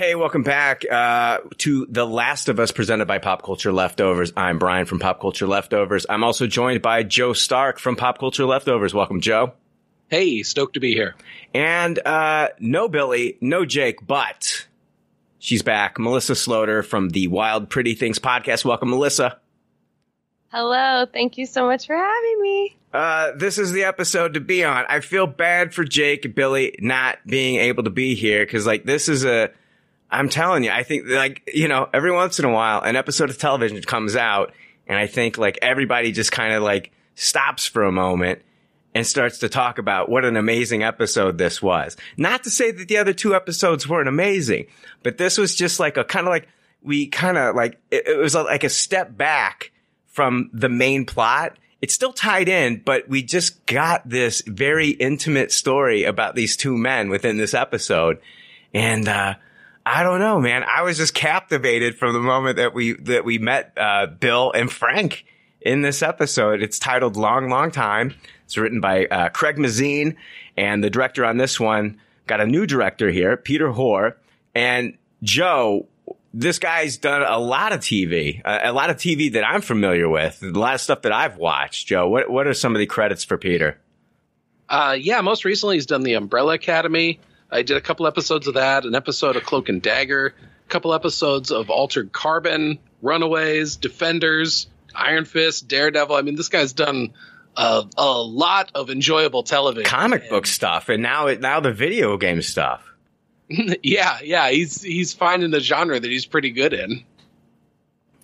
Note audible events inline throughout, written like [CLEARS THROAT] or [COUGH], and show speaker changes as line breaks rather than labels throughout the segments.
Hey, welcome back uh, to The Last of Us presented by Pop Culture Leftovers. I'm Brian from Pop Culture Leftovers. I'm also joined by Joe Stark from Pop Culture Leftovers. Welcome, Joe.
Hey, stoked to be here.
And uh, no Billy, no Jake, but she's back. Melissa Sloter from the Wild Pretty Things podcast. Welcome, Melissa.
Hello. Thank you so much for having me.
Uh, this is the episode to be on. I feel bad for Jake and Billy not being able to be here because, like, this is a I'm telling you, I think like, you know, every once in a while an episode of television comes out and I think like everybody just kind of like stops for a moment and starts to talk about what an amazing episode this was. Not to say that the other two episodes weren't amazing, but this was just like a kind of like, we kind of like, it, it was like a step back from the main plot. It's still tied in, but we just got this very intimate story about these two men within this episode. And, uh, I don't know, man. I was just captivated from the moment that we that we met uh, Bill and Frank in this episode. It's titled "Long, Long Time." It's written by uh, Craig Mazin, and the director on this one got a new director here, Peter Hoare. And Joe, this guy's done a lot of TV, uh, a lot of TV that I'm familiar with, a lot of stuff that I've watched. Joe, what what are some of the credits for Peter?
Uh, yeah, most recently he's done the Umbrella Academy. I did a couple episodes of that, an episode of Cloak and Dagger, a couple episodes of Altered Carbon, Runaways, Defenders, Iron Fist, Daredevil. I mean, this guy's done a, a lot of enjoyable television,
comic book stuff, and now it, now the video game stuff. [LAUGHS]
yeah, yeah, he's he's finding the genre that he's pretty good in.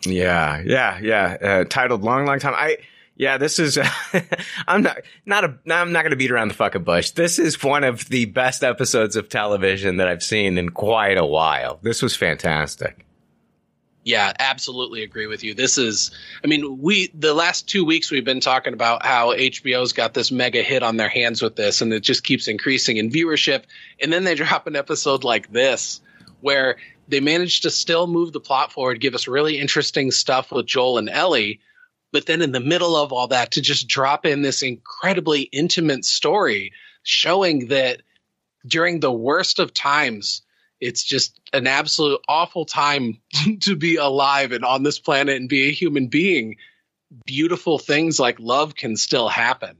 Yeah, yeah, yeah. Uh, titled "Long, Long Time." I yeah, this is. [LAUGHS] I'm not not a. I'm not going to beat around the fucking bush. This is one of the best episodes of television that I've seen in quite a while. This was fantastic.
Yeah, absolutely agree with you. This is. I mean, we the last two weeks we've been talking about how HBO's got this mega hit on their hands with this, and it just keeps increasing in viewership. And then they [LAUGHS] drop an episode like this, where they managed to still move the plot forward, give us really interesting stuff with Joel and Ellie but then in the middle of all that, to just drop in this incredibly intimate story showing that during the worst of times, it's just an absolute awful time [LAUGHS] to be alive and on this planet and be a human being. Beautiful things like love can still happen.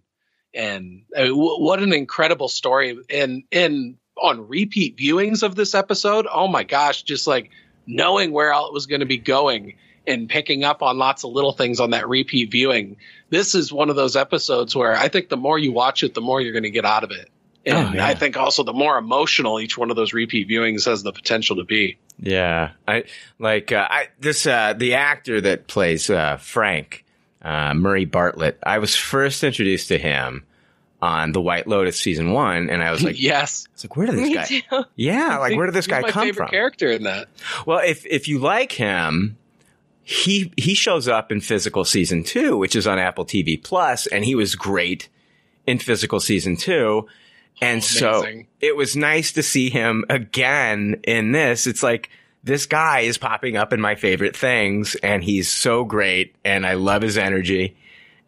And I mean, w- what an incredible story. And, and on repeat viewings of this episode, oh my gosh, just like knowing where all it was going to be going and picking up on lots of little things on that repeat viewing. This is one of those episodes where I think the more you watch it, the more you're going to get out of it. And oh, yeah. I think also the more emotional each one of those repeat viewings has the potential to be.
Yeah, I like uh, I this uh, the actor that plays uh, Frank uh, Murray Bartlett. I was first introduced to him on the White Lotus season one, and I was like,
"Yes."
It's like, where did this
Me
guy?
Too.
Yeah, like where did this guy
my
come
favorite
from?
Character in that.
Well, if if you like him, he he shows up in physical season two, which is on Apple TV Plus, and he was great in physical season two. And so it was nice to see him again in this. It's like this guy is popping up in my favorite things, and he's so great, and I love his energy.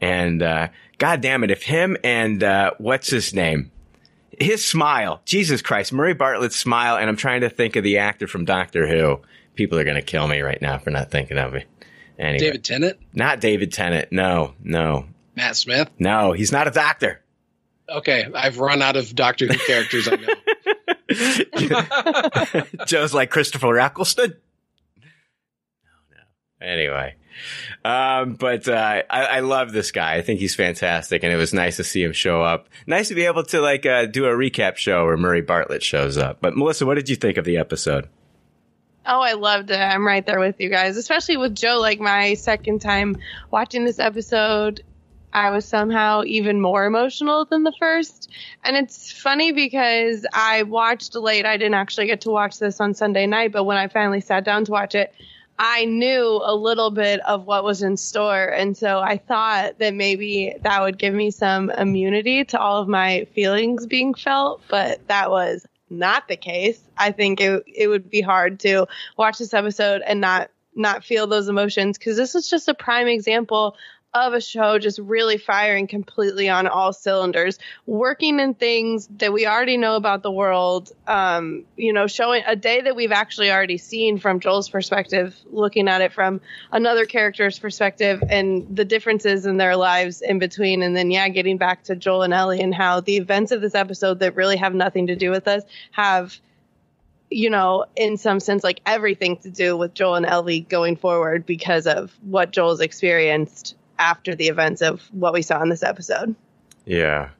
And uh, God damn it, if him and uh, what's his name, his smile, Jesus Christ, Murray Bartlett's smile, and I'm trying to think of the actor from Doctor Who people are going to kill me right now for not thinking of it. Anyway,
David Tennant?
Not David Tennant. No, no.
Matt Smith?
No, he's not a doctor.
Okay, I've run out of Doctor Who characters I
know. [LAUGHS] Joe's like Christopher Eccleston. No, no. Anyway, um, but uh, I, I, love this guy. I think he's fantastic, and it was nice to see him show up. Nice to be able to like uh, do a recap show where Murray Bartlett shows up. But Melissa, what did you think of the episode?
Oh, I loved it. I'm right there with you guys, especially with Joe. Like my second time watching this episode, I was somehow even more emotional than the first. And it's funny because I watched late. I didn't actually get to watch this on Sunday night, but when I finally sat down to watch it, I knew a little bit of what was in store. And so I thought that maybe that would give me some immunity to all of my feelings being felt, but that was not the case. I think it it would be hard to watch this episode and not not feel those emotions because this is just a prime example of a show just really firing completely on all cylinders, working in things that we already know about the world, um, you know, showing a day that we've actually already seen from Joel's perspective, looking at it from another character's perspective and the differences in their lives in between. And then, yeah, getting back to Joel and Ellie and how the events of this episode that really have nothing to do with us have you know, in some sense, like everything to do with Joel and Ellie going forward because of what Joel's experienced after the events of what we saw in this episode.
Yeah.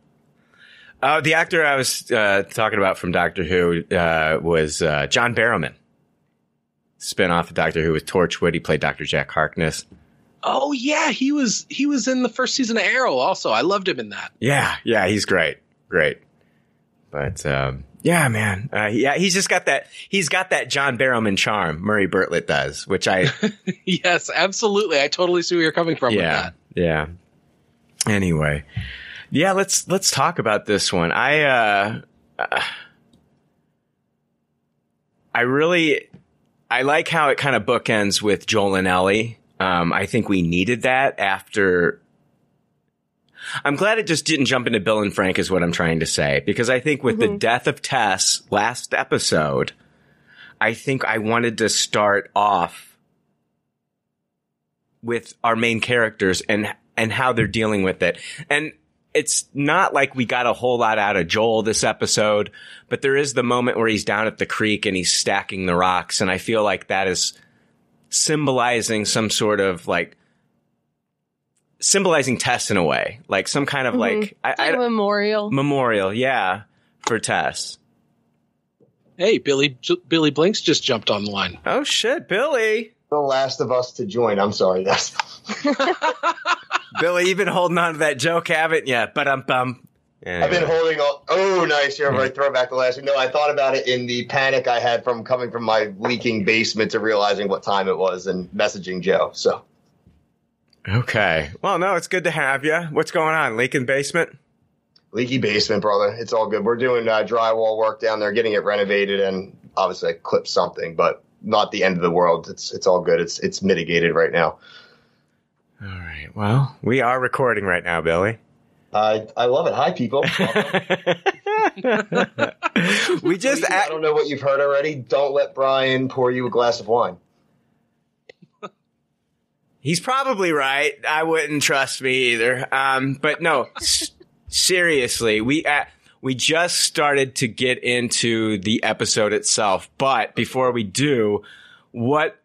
Uh, the actor I was uh, talking about from Doctor Who uh, was uh, John Barrowman. Spin off of Doctor Who with Torchwood. He played Dr. Jack Harkness.
Oh yeah, he was he was in the first season of Arrow. Also, I loved him in that.
Yeah, yeah, he's great, great. But um, yeah, man. Uh, yeah, he's just got that. He's got that John Barrowman charm. Murray Bartlett does, which I. [LAUGHS]
yes, absolutely. I totally see where you're coming from.
Yeah, yeah. Anyway, yeah. Let's let's talk about this one. I uh, uh I really I like how it kind of bookends with Joel and Ellie. Um, I think we needed that after I'm glad it just didn't jump into Bill and Frank is what I'm trying to say. Because I think with mm-hmm. the death of Tess last episode, I think I wanted to start off with our main characters and, and how they're dealing with it. And it's not like we got a whole lot out of Joel this episode, but there is the moment where he's down at the creek and he's stacking the rocks. And I feel like that is symbolizing some sort of like symbolizing Tess in a way, like some kind of mm-hmm. like,
I, I, memorial.
Memorial, yeah, for Tess.
Hey, Billy Billy Blinks just jumped on the line.
Oh shit, Billy!
The last of us to join. I'm sorry, that's [LAUGHS] [LAUGHS]
Billy. You've been holding on to that joke, haven't you? But I'm bum.
Anyway. I've been holding on. Oh, nice. You're right. Throwback to last week. No, I thought about it in the panic I had from coming from my leaking basement to realizing what time it was and messaging Joe. So
Okay. Well, no, it's good to have you. What's going on? Leaking basement?
Leaky basement, brother. It's all good. We're doing uh, drywall work down there, getting it renovated, and obviously I clipped something, but not the end of the world. It's it's all good. It's it's mitigated right now.
All right. Well, we are recording right now, Billy.
I I love it. Hi, people. [LAUGHS] [LAUGHS]
we just.
I don't know what you've heard already. Don't let Brian pour you a glass of wine.
He's probably right. I wouldn't trust me either. Um, but no, s- seriously, we uh, we just started to get into the episode itself. But before we do, what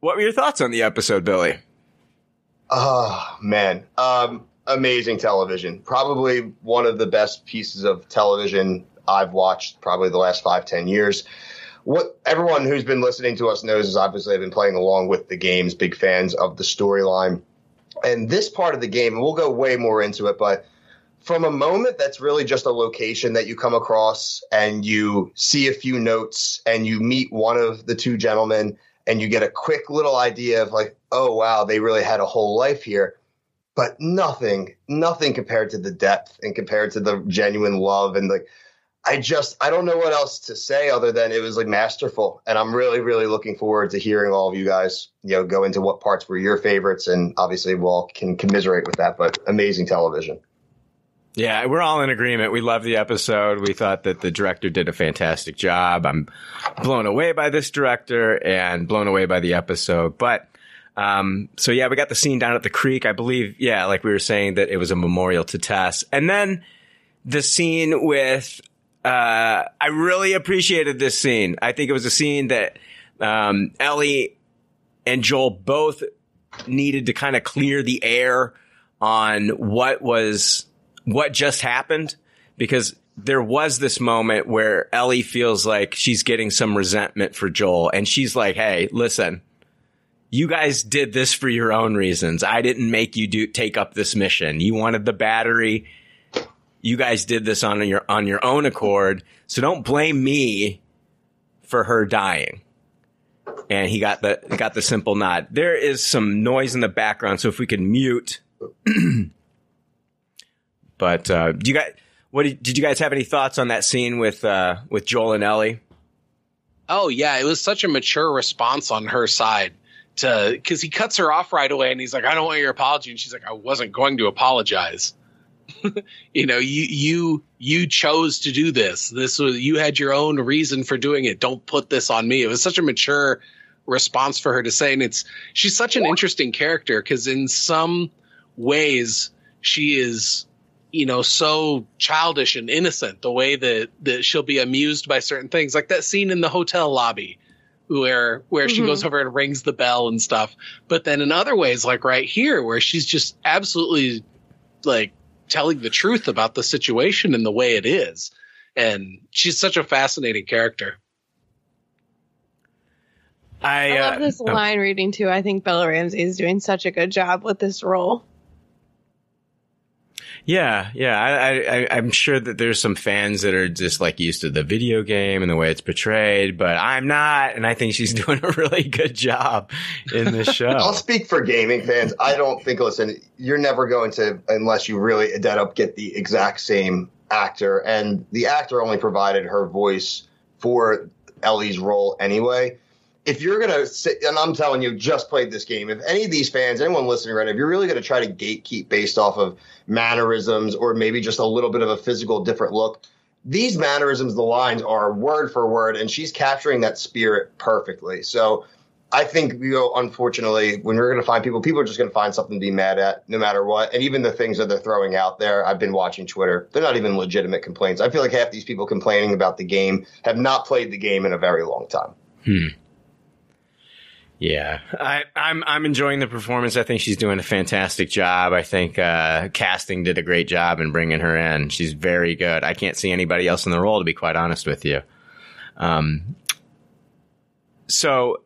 what were your thoughts on the episode, Billy?
Oh man, um, amazing television. Probably one of the best pieces of television I've watched. Probably the last five ten years what everyone who's been listening to us knows is obviously I've been playing along with the games, big fans of the storyline. And this part of the game, we'll go way more into it, but from a moment that's really just a location that you come across and you see a few notes and you meet one of the two gentlemen and you get a quick little idea of like, oh wow, they really had a whole life here. But nothing, nothing compared to the depth and compared to the genuine love and like I just I don't know what else to say other than it was like masterful, and I'm really really looking forward to hearing all of you guys you know go into what parts were your favorites, and obviously we all can commiserate with that. But amazing television.
Yeah, we're all in agreement. We love the episode. We thought that the director did a fantastic job. I'm blown away by this director and blown away by the episode. But um, so yeah, we got the scene down at the creek. I believe, yeah, like we were saying that it was a memorial to Tess, and then the scene with uh, I really appreciated this scene. I think it was a scene that um, Ellie and Joel both needed to kind of clear the air on what was what just happened because there was this moment where Ellie feels like she's getting some resentment for Joel and she's like, "Hey, listen, you guys did this for your own reasons. I didn't make you do take up this mission. You wanted the battery you guys did this on your on your own accord, so don't blame me for her dying. And he got the got the simple nod. There is some noise in the background, so if we could mute. [CLEARS THROAT] but uh, do you guys what did, did, you guys have any thoughts on that scene with uh, with Joel and Ellie?
Oh yeah, it was such a mature response on her side to because he cuts her off right away and he's like, I don't want your apology. And she's like, I wasn't going to apologize. [LAUGHS] you know, you you you chose to do this. This was you had your own reason for doing it. Don't put this on me. It was such a mature response for her to say, and it's she's such an interesting character because in some ways she is you know so childish and innocent the way that that she'll be amused by certain things like that scene in the hotel lobby where where mm-hmm. she goes over and rings the bell and stuff but then in other ways like right here where she's just absolutely like telling the truth about the situation and the way it is and she's such a fascinating character
I, uh, love this oh. line reading too. I think Bella Ramsey is doing such a good job with this role.
Yeah, yeah. I, I, I'm sure that there's some fans that are just like used to the video game and the way it's portrayed, but I'm not, and I think she's [LAUGHS] doing a really good job in this [LAUGHS] show.
I'll speak for gaming fans. I don't think. Listen, you're never going to unless you really end up get the exact same actor, and the actor only provided her voice for Ellie's role anyway if you're gonna sit, and I'm telling you, just played this game. If any of these fans, anyone listening right now, if you're really gonna try to gatekeep based off of mannerisms or maybe just a little bit of a physical different look, these mannerisms, the lines are word for word, and she's capturing that spirit perfectly. So I think you know, unfortunately, when we're gonna find people, people are just gonna find something to be mad at, no matter what. And even the things that they're throwing out there, I've been watching Twitter. They're not even legitimate complaints. I feel like half these people complaining about the game have not played the game in a very long time.
Hmm. Yeah, I, am I'm, I'm enjoying the performance. I think she's doing a fantastic job. I think uh, casting did a great job in bringing her in. She's very good. I can't see anybody else in the role, to be quite honest with you. Um, so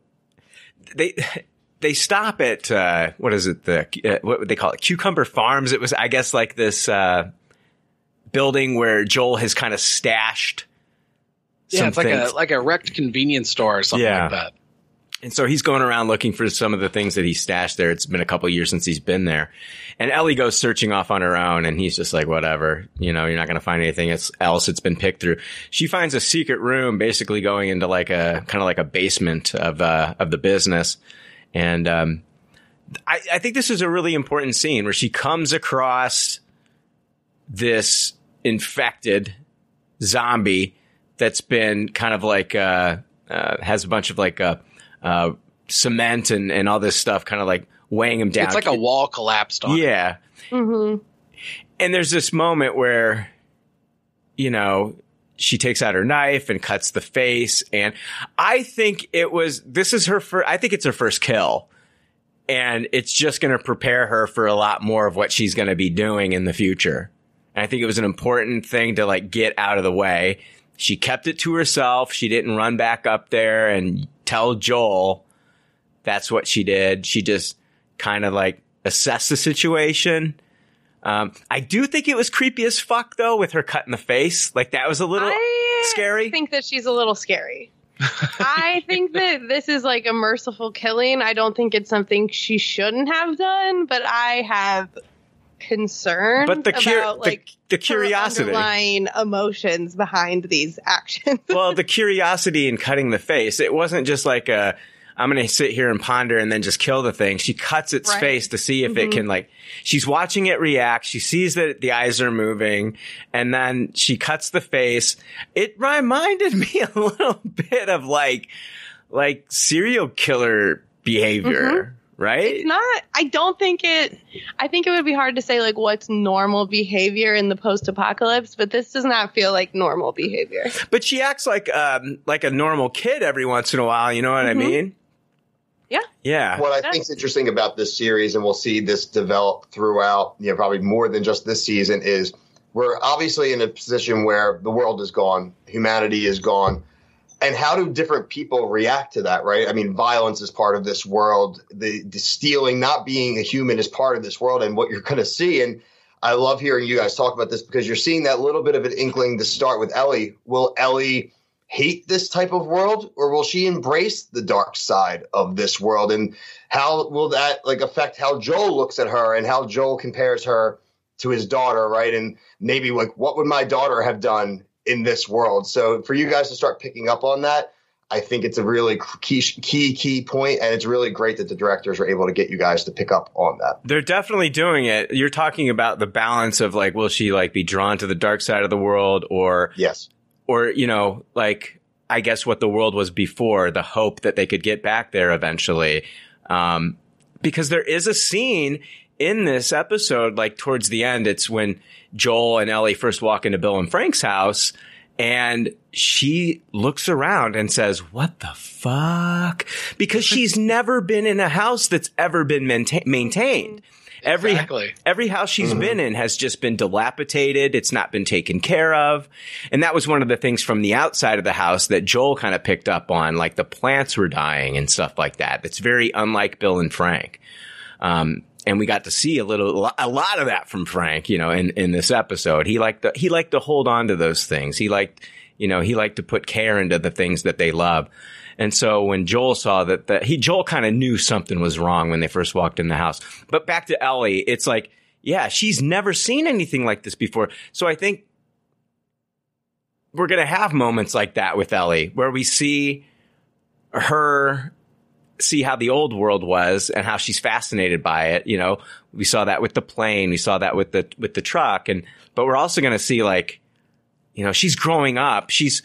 they they stop at uh, what is it? The uh, what would they call it? Cucumber Farms. It was, I guess, like this uh, building where Joel has kind of stashed.
Yeah, it's like things. a like a wrecked convenience store or something yeah. like that.
And so he's going around looking for some of the things that he stashed there. It's been a couple years since he's been there. And Ellie goes searching off on her own and he's just like, whatever, you know, you're not going to find anything else. It's been picked through. She finds a secret room basically going into like a kind of like a basement of, uh, of the business. And, um, I, I think this is a really important scene where she comes across this infected zombie that's been kind of like, uh, uh, has a bunch of like, uh, uh, cement and, and all this stuff kind of like weighing him down.
It's like a wall collapsed on.
Yeah. Mm-hmm. And there's this moment where, you know, she takes out her knife and cuts the face. And I think it was, this is her first, I think it's her first kill. And it's just going to prepare her for a lot more of what she's going to be doing in the future. And I think it was an important thing to like get out of the way. She kept it to herself. She didn't run back up there and tell Joel that's what she did. She just kind of like assessed the situation. Um, I do think it was creepy as fuck though with her cut in the face. Like that was a little I scary.
I think that she's a little scary. [LAUGHS] I think that this is like a merciful killing. I don't think it's something she shouldn't have done, but I have concern but the, cur- about like
the, the curiosity.
underlying emotions behind these actions. [LAUGHS]
Well the curiosity in cutting the face. It wasn't just like a i'm gonna sit here and ponder and then just kill the thing. She cuts its right. face to see if mm-hmm. it can like she's watching it react. She sees that the eyes are moving and then she cuts the face. It reminded [LAUGHS] me a little bit of like like serial killer behavior. Mm-hmm right?
It's not. I don't think it. I think it would be hard to say like what's normal behavior in the post-apocalypse, but this does not feel like normal behavior.
But she acts like um like a normal kid every once in a while. You know what mm-hmm. I mean?
Yeah.
Yeah.
What I think is interesting about this series, and we'll see this develop throughout, you know, probably more than just this season, is we're obviously in a position where the world is gone, humanity is gone and how do different people react to that right? I mean violence is part of this world. The, the stealing not being a human is part of this world and what you're going to see. And i love hearing you guys talk about this because you're seeing that little bit of an inkling to start with ellie. Will ellie hate this type of world or will she embrace the dark side of this world? And how will that like affect how joel looks at her and how joel compares her to his daughter right? And maybe like what would my daughter have done in this world. So for you guys to start picking up on that, I think it's a really key, key, key point, and it's really great that the directors are able to get you guys to pick up on that.
They're definitely doing it. You're talking about the balance of like, will she like be drawn to the dark side of the world, or
yes,
or you know, like I guess what the world was before, the hope that they could get back there eventually. Um, because there is a scene in this episode, like towards the end, it's when Joel and Ellie first walk into Bill and Frank's house and she looks around and says, what the fuck? Because [LAUGHS] she's never been in a house that's ever been mainta- maintained. Every,
Exactly.
every house she's been in has just been dilapidated. It's not been taken care of. And that was one of the things from the outside of the house that Joel kind of picked up on, like the plants were dying and stuff like that. That's very unlike Bill and Frank. Um, and we got to see a little, a lot of that from Frank, you know, in, in this episode. He liked to, he liked to hold on to those things. He liked, you know, he liked to put care into the things that they love. And so when Joel saw that, that he, Joel kind of knew something was wrong when they first walked in the house. But back to Ellie, it's like, yeah, she's never seen anything like this before. So I think we're going to have moments like that with Ellie where we see her see how the old world was and how she's fascinated by it. You know, we saw that with the plane. We saw that with the, with the truck. And, but we're also going to see like, you know, she's growing up. She's,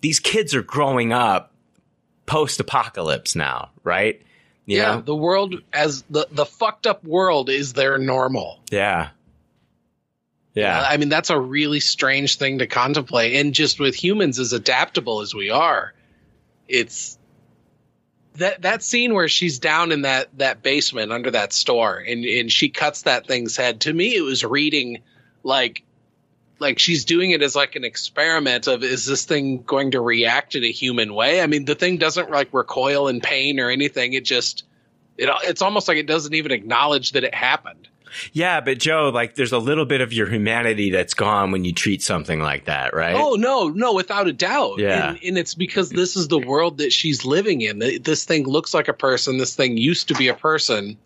these kids are growing up post apocalypse now, right? You
yeah,
know?
the world as the the fucked up world is their normal.
Yeah. Yeah.
I mean, that's a really strange thing to contemplate. And just with humans as adaptable as we are, it's that that scene where she's down in that that basement under that store and and she cuts that thing's head. To me, it was reading like like she's doing it as like an experiment of is this thing going to react in a human way? I mean, the thing doesn't like recoil in pain or anything. It just it it's almost like it doesn't even acknowledge that it happened.
Yeah, but Joe, like there's a little bit of your humanity that's gone when you treat something like that, right?
Oh no, no, without a doubt.
Yeah.
and, and it's because this is the world that she's living in. This thing looks like a person. This thing used to be a person,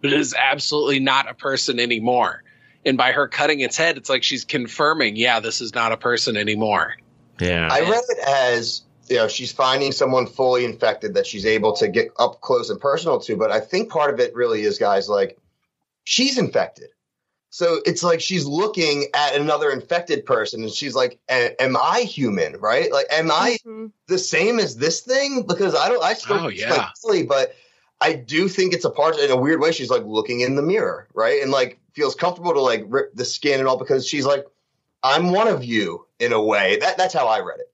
but it is absolutely not a person anymore. And by her cutting its head, it's like she's confirming, yeah, this is not a person anymore.
Yeah.
I read it as you know she's finding someone fully infected that she's able to get up close and personal to. But I think part of it really is, guys, like she's infected. So it's like she's looking at another infected person and she's like, Am I human? Right? Like, am I
Mhm.
the same as this thing? Because I don't, I still
Oh, yeah.
like silly, but I do think it's a part in a weird way. She's like looking in the mirror, right? And like feels comfortable to like rip the skin and all because she's like, I'm one of you in a way. That that's how I read it.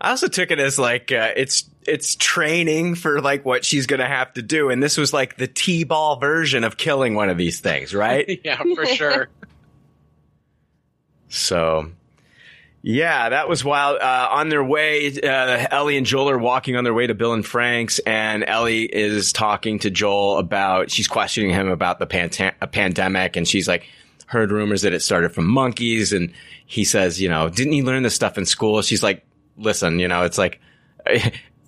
I also took it as like uh, it's it's training for like what she's gonna have to do, and this was like the t-ball version of killing one of these things, right? [LAUGHS]
yeah, for sure. [LAUGHS]
so, yeah, that was wild. Uh, on their way, uh, Ellie and Joel are walking on their way to Bill and Frank's, and Ellie is talking to Joel about she's questioning him about the panta- a pandemic, and she's like heard rumors that it started from monkeys, and he says, you know, didn't you learn this stuff in school? She's like, listen, you know, it's like.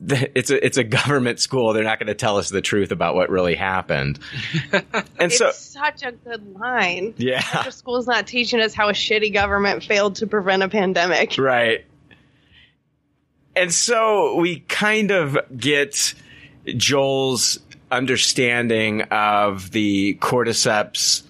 [LAUGHS] It's a it's a government school. They're not going to tell us the truth about what really happened, [LAUGHS] and
It's
so
such a good line.
yeah,
Our school's not teaching us how a shitty government failed to prevent a pandemic.
Right. And so we kind of get Joel's understanding of the cordyceps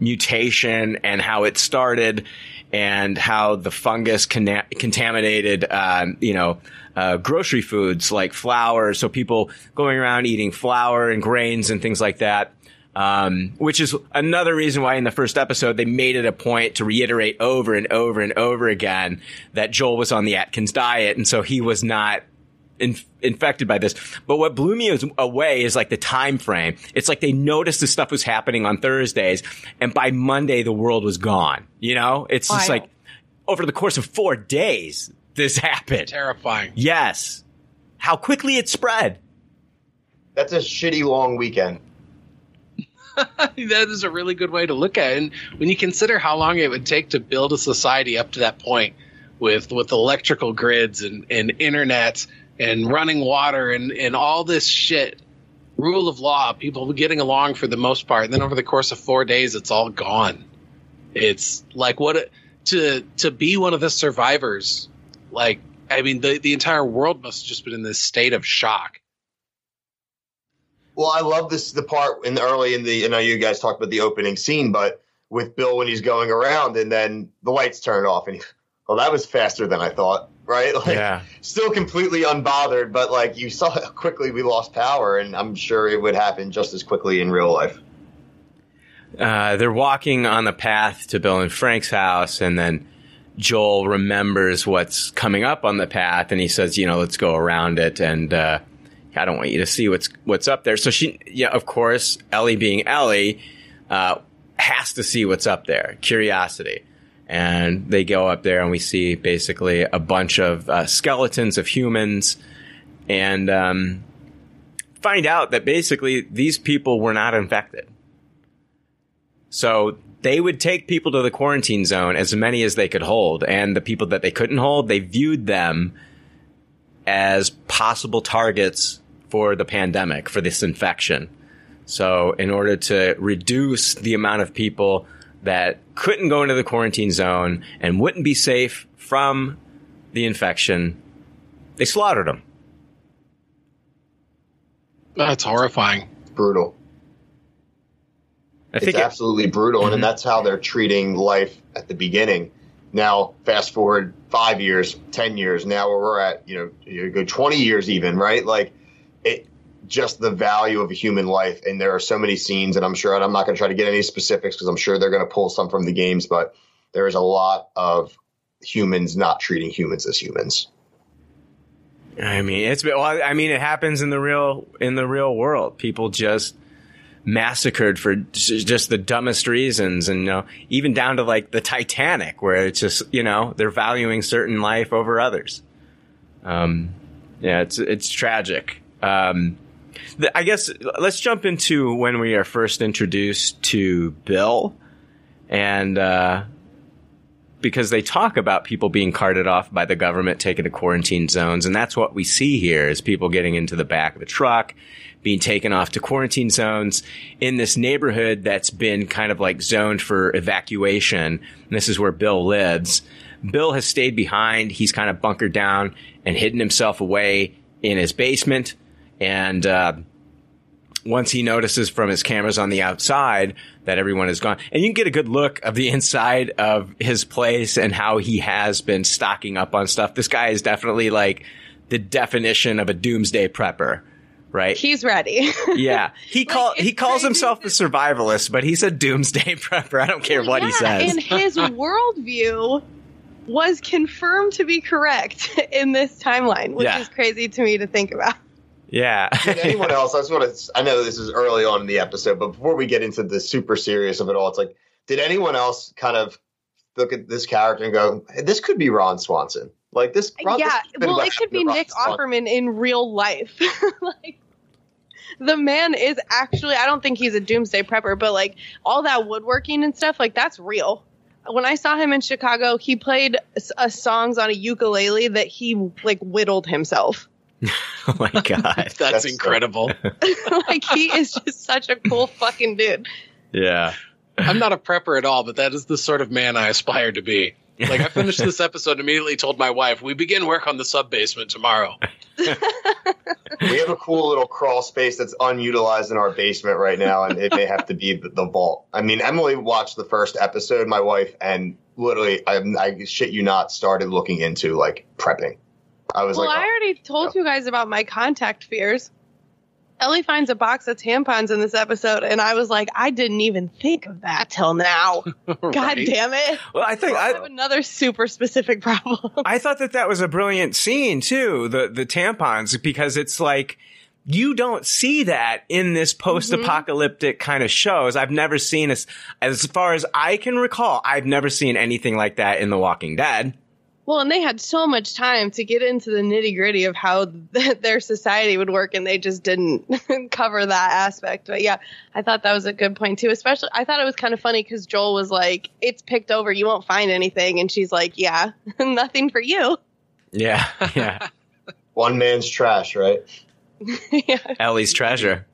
mutation and how it started and how the fungus conna- contaminated, um, you know, uh, grocery foods like flour. So people going around eating flour and grains and things like that. Um, which is another reason why in the first episode they made it a point to reiterate over and over and over again that Joel was on the Atkins diet, and so he was not in, infected by this. But what blew me away is like the time frame. It's like they noticed this stuff was happening on Thursdays, and by Monday the world was gone. You know, it's just like over the course of four days this happened.
Terrifying.
Yes, how quickly it spread.
That's a shitty long weekend. [LAUGHS]
that is a really good way to look at it. And when you consider how long it would take to build a society up to that point with with electrical grids and, and internet and running water and, and all this shit, rule of law, people getting along for the most part, and then over the course of four days it's all gone. It's like what to to be one of the survivors, like I mean, the the entire world must have just been in this state of shock.
Well, I love this the part in the early in the. I know you guys talked about the opening scene, but with Bill when he's going around and then the lights turn off and he, well, that was faster than I thought. Right? [LAUGHS] Like,
yeah.
Still completely unbothered, but like you saw how quickly we lost power, and I'm sure it would happen just as quickly in real life.
Uh, they're walking on the path to Bill and Frank's house, and then Joel remembers what's coming up on the path, and he says, "You know, let's go around it." And uh, I don't want you to see what's what's up there. So she, yeah, of course, Ellie being Ellie, uh, has to see what's up there. Curiosity. And they go up there, and we see basically a bunch of uh, skeletons of humans, and um, find out that basically these people were not infected. So they would take people to the quarantine zone, as many as they could hold, and the people that they couldn't hold, they viewed them as possible targets for the pandemic, for this infection. So, in order to reduce the amount of people that couldn't go into the quarantine zone and wouldn't be safe from the infection, they slaughtered them.
That's horrifying.
Brutal.
I
it's
think it-
absolutely brutal,
Mhm.
and that's how they're treating life at the beginning. Now, fast forward five years, ten years, now where we're at, you know, you go twenty years even, right? Like, it just the value of a human life, and there are so many scenes, and I'm sure, and I'm not going to try to get any specifics because I'm sure they're going to pull some from the games, but there is a lot of humans not treating humans as humans.
I mean, it's well, I mean, it happens in the real in the real world. People just massacred for just the dumbest reasons, and you know, even down to like the Titanic, where it's just you know they're valuing certain life over others. Um, yeah, it's it's tragic. Um, the, I guess let's jump into when we are first introduced to Bill, and uh, because they talk about people being carted off by the government, taken to quarantine zones, and that's what we see here is people getting into the back of the truck, being taken off to quarantine zones in this neighborhood that's been kind of like zoned for evacuation. And this is where Bill lives. Bill has stayed behind. He's kind of bunkered down and hidden himself away in his basement. And uh, once he notices from his cameras on the outside that everyone is gone, and you can get a good look of the [LAUGHS] inside of his place and how he has been stocking up on stuff. This guy is definitely like the definition of a doomsday prepper, right?
He's ready. [LAUGHS]
yeah, he
Like,
call he calls himself a survivalist, but he's a doomsday [LAUGHS] prepper. I don't care what he says.
And his worldview was confirmed to be correct in this timeline, which
Yeah.
is crazy to me to think about.
Yeah,
Did anyone else? I just want to. I know this is early on in the episode, but before we get into the super serious of it all, it's like, did anyone else kind of look at this character and go, hey, "This could be Ron Swanson"? Like this. Ron,
yeah,
this
well, it could be
Ron
Nick
Swanson.
Offerman in real life. [LAUGHS] like, the man is actually, I don't think he's a doomsday prepper, but like all that woodworking and stuff, like that's real. When I saw him in Chicago, he played s- uh, songs on a ukulele that he like whittled himself. [LAUGHS]
oh my [LAUGHS] god,
That's,
That's so-
incredible. [LAUGHS]
like he is just such a cool fucking dude.
yeah.
I'm not a prepper at all, but that is the sort of man I aspire to be. Like I finished this episode, and immediately told my wife, "We begin work on the sub basement tomorrow."
We have a cool little crawl space that's unutilized in our basement right now, and it may have to be the, the vault. I mean, Emily watched the first episode, my wife, and literally, I, I shit you not, started looking into like prepping. I was
Well,
like,
I oh, already told you guys about my contact fears. Ellie finds a box of tampons in this episode, and I was like, I didn't even think of that till now. [LAUGHS] God damn it.
Well, I think
I have another super specific problem. [LAUGHS]
I thought that that was a brilliant scene too. The the tampons because it's like you don't see that in this post-apocalyptic mm-hmm. kind of shows. I've never seen as as far as I can recall. I've never seen anything like that in The Walking Dead.
Well, and they had so much time to get into the nitty gritty of how th- [LAUGHS] their society would work, and they just didn't [LAUGHS] cover that aspect. But yeah, I thought that was a good point too. Especially, I thought it was kind of funny because Joel was like, "It's picked over. You won't find anything," and she's like, "Yeah, [LAUGHS] nothing for you."
Yeah, yeah.
one man's trash, right?
yeah.
Ellie's treasure.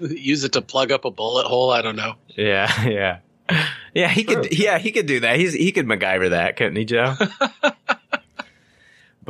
Use it to plug up a bullet hole. I don't know.
Yeah, yeah. Yeah, he could.
Sure.
Yeah, he could do that. He's he could MacGyver that, couldn't he, Joe? [LAUGHS]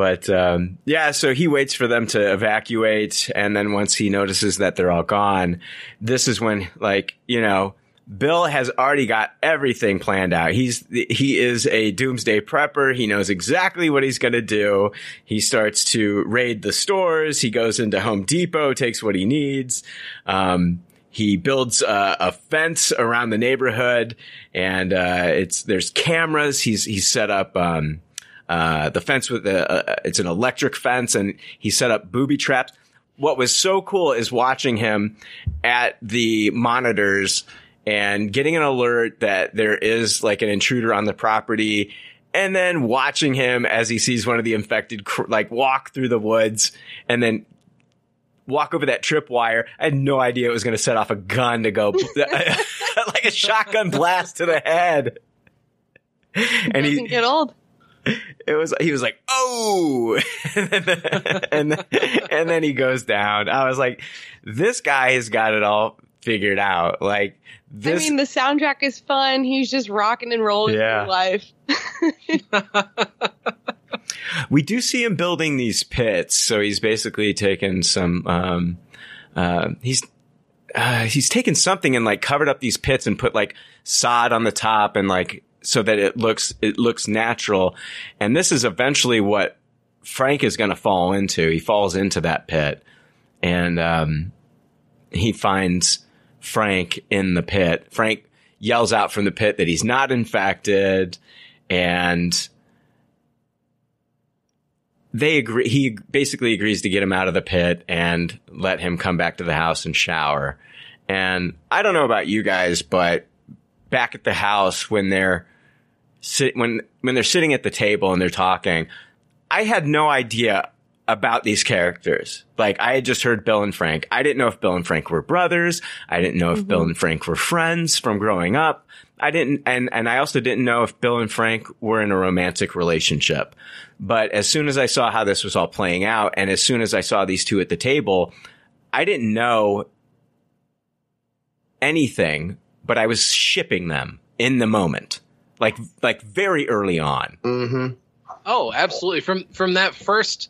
But um, yeah, so he waits for them to evacuate, and then once he notices that they're all gone, this is when, like, you know, Bill has already got everything planned out. He's he is a doomsday prepper. He knows exactly what he's going to do. He starts to raid the stores. He goes into Home Depot, takes what he needs. Um, he builds a, a, fence around the neighborhood, and uh, it's there's cameras. He's he's set up. Um, uh, the fence with the, uh, it's an electric fence and he set up booby traps. What was so cool is watching him at the monitors and getting an alert that there is like an intruder on the property and then watching him as he sees one of the infected like walk through the woods and then walk over that tripwire. I had no idea it was going to set off a gun to go [LAUGHS] like a shotgun blast to the head.
And he get old
it was he was like oh and [LAUGHS] then, and then, and then he goes down i was like this guy has got it all figured out like this
i mean the soundtrack is fun he's just rocking and rolling yeah. through life [LAUGHS]
we do see him building these pits so he's basically taken some um uh he's uh, he's taken something and like covered up these pits and put like sod on the top and like so that it looks it looks natural. And this is eventually what Frank is going to fall into. He falls into that pit, and um, he finds Frank in the pit. Frank yells out from the pit that he's not infected, and they agree. He basically agrees to get him out of the pit and let him come back to the house and shower. And I don't know about you guys, but back at the house when they're sit when when they're sitting at the table and they're talking, I had no idea about these characters. Like I had just heard Bill and Frank. I didn't know if Bill and Frank were brothers. I didn't know if mm-hmm. Bill and Frank were friends from growing up. I didn't and and I also didn't know if Bill and Frank were in a romantic relationship. But as soon as I saw how this was all playing out and as soon as I saw these two at the table, I didn't know anything, but I was shipping them in the moment like like very early on.
Mm-hmm.
Oh, absolutely. From from that first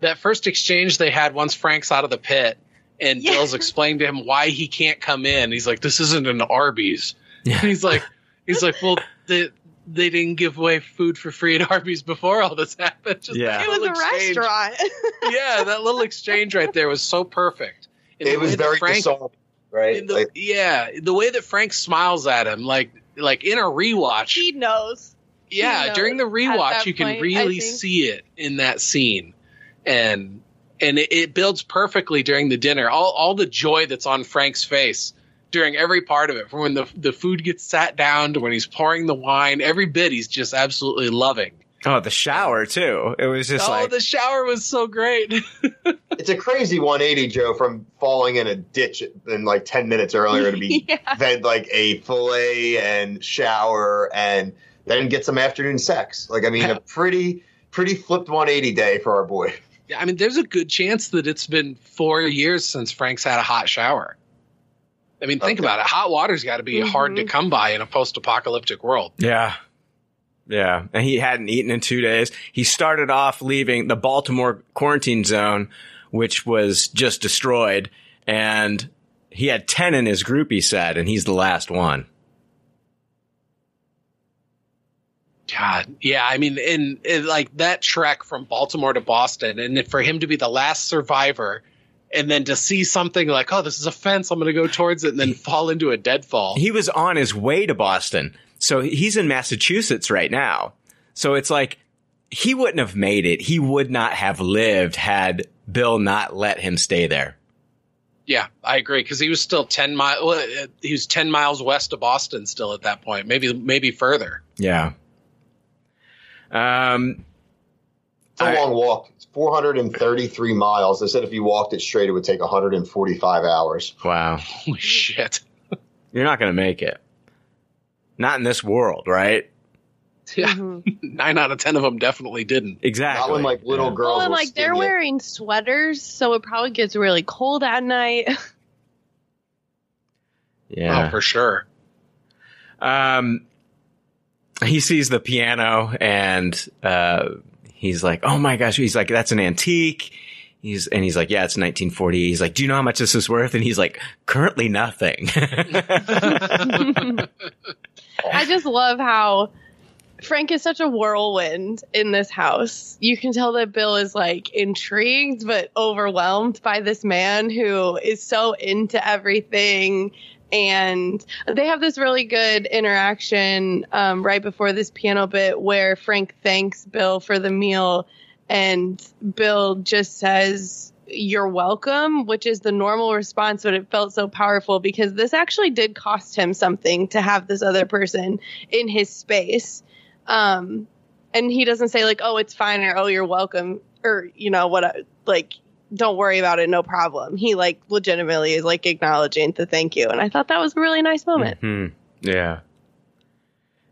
that first exchange they had once Frank's out of the pit and yeah. Bill's explained to him why he can't come in. He's like, "This isn't an Arby's." Yeah. [LAUGHS] he's like, he's like, "Well, the they didn't give away food for free at Arby's before all this happened. [LAUGHS]
Just yeah, it was a exchange. restaurant. [LAUGHS]
yeah, that little exchange right there was so perfect.
And it was very Frank, right?
The, like, yeah, the way that Frank smiles at him, like like in a rewatch.
He knows.
Yeah, he knows during the rewatch, you can point, really see it in that scene, and and it, it, builds perfectly during the dinner. All all the joy that's on Frank's face during every part of it, from when the the food gets sat down to when he's pouring the wine, every bit he's just absolutely loving.
Oh, the shower too. It was just
oh,
like
the shower was so great. [LAUGHS]
it's a crazy 180, Joe, from falling in a ditch in like 10 minutes earlier to be [LAUGHS] yeah. fed like a fillet and shower and then get some afternoon sex. Like, I mean, a [LAUGHS] pretty, pretty flipped 180 day for our boy.
Yeah, I mean, there's a good chance that it's been four years since Frank's had a hot shower. I mean, think okay. about it. Hot water's got to be mm-hmm. hard to come by in a post-apocalyptic world.
Yeah, yeah. And he hadn't eaten in two days. He started off leaving the Baltimore quarantine zone, which was just destroyed. And he had 10 in his group, he said, and he's the last one.
God, yeah, I mean, in, in, like that trek from Baltimore to Boston, and for him to be the last survivor, and then to see something like, oh, this is a fence, I'm going to go towards it, and then fall into a deadfall.
He was on his way to Boston. So he's in Massachusetts right now. So it's like he wouldn't have made it. He would not have lived had Bill not let him stay there.
Yeah, I agree because he was still ten miles. Well, uh, he was ten miles west of Boston still at that point. Maybe maybe further.
Yeah. Um,
it's a I, long walk. It's 433 miles. They said if you walked it straight, it would take 145 hours.
Wow. [LAUGHS]
Holy shit.
You're not going to make it. Not in this world, right?
Yeah, mm-hmm. [LAUGHS] nine out of ten of them definitely didn't.
Exactly.
Not when like little yeah. girls.
Well, like they're wearing sweaters, so it probably gets really cold at night. [LAUGHS]
yeah,
oh, for sure.
Um, he sees the piano and uh, he's like, oh my gosh, he's like, that's an antique. He's, and he's like, yeah, it's 1940. He's like, do you know how much this is worth? And he's like, currently nothing. [LAUGHS]
I just love how Frank is such a whirlwind in this house. You can tell that Bill is like intrigued but overwhelmed by this man who is so into everything. And they have this really good interaction um, right before this piano bit where Frank thanks Bill for the meal, and Bill just says, You're welcome, which is the normal response, but it felt so powerful because this actually did cost him something to have this other person in his space. Um, and he doesn't say like, "Oh, it's fine," or "Oh, you're welcome," or you know what? Like, don't worry about it, no problem. He like legitimately is like acknowledging the thank you, and I thought that was a really nice moment.
Hmm. Yeah.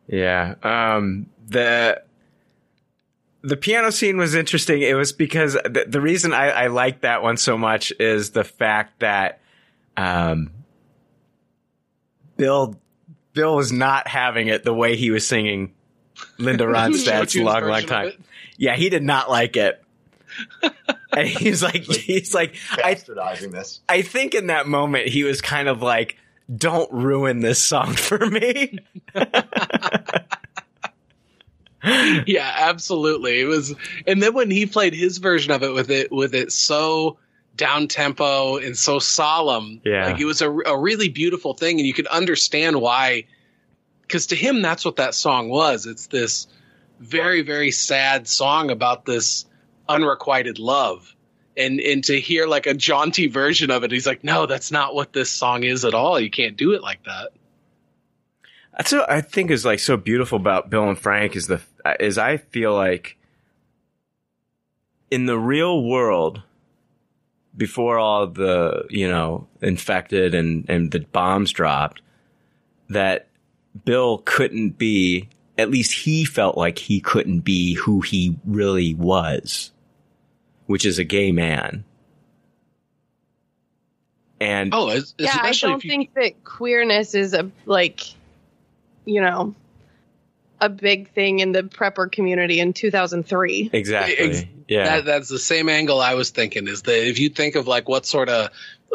Yeah. Um, the the piano scene was interesting. It was because the, the reason I, I liked that one so much is the fact that um, Bill Bill was not having it the way he was singing Linda [LAUGHS] Ronstadt's long, long time. Yeah, he did not like it. [LAUGHS] and he's like, he's like, I
Bastardizing this.
I think in that moment he was kind of like, "Don't ruin this song [LAUGHS] for me." [LAUGHS]
yeah, absolutely. It was, and then when he played his version of it with it with it so down tempo and so solemn,
Yeah.
like it was a, a really beautiful thing, and you could understand why. Because to him, that's what that song was. It's this very very sad song about this unrequited love. And, and to hear like a jaunty version of it, he's like, no, that's not what this song is at all. You can't do it like that.
That's what I think is like so beautiful about Bill and Frank is the is I feel like in the real world before all the you know infected and and the bombs dropped that Bill couldn't be at least he felt like he couldn't be who he really was which is a gay man and
Oh, es-
Yeah, I don't
you,
think that queerness is a like, you know, a big thing in the prepper community in 2003.
exactly
Ex-
yeah
That, that's the same angle I was thinking. Is that if you think of like what sort of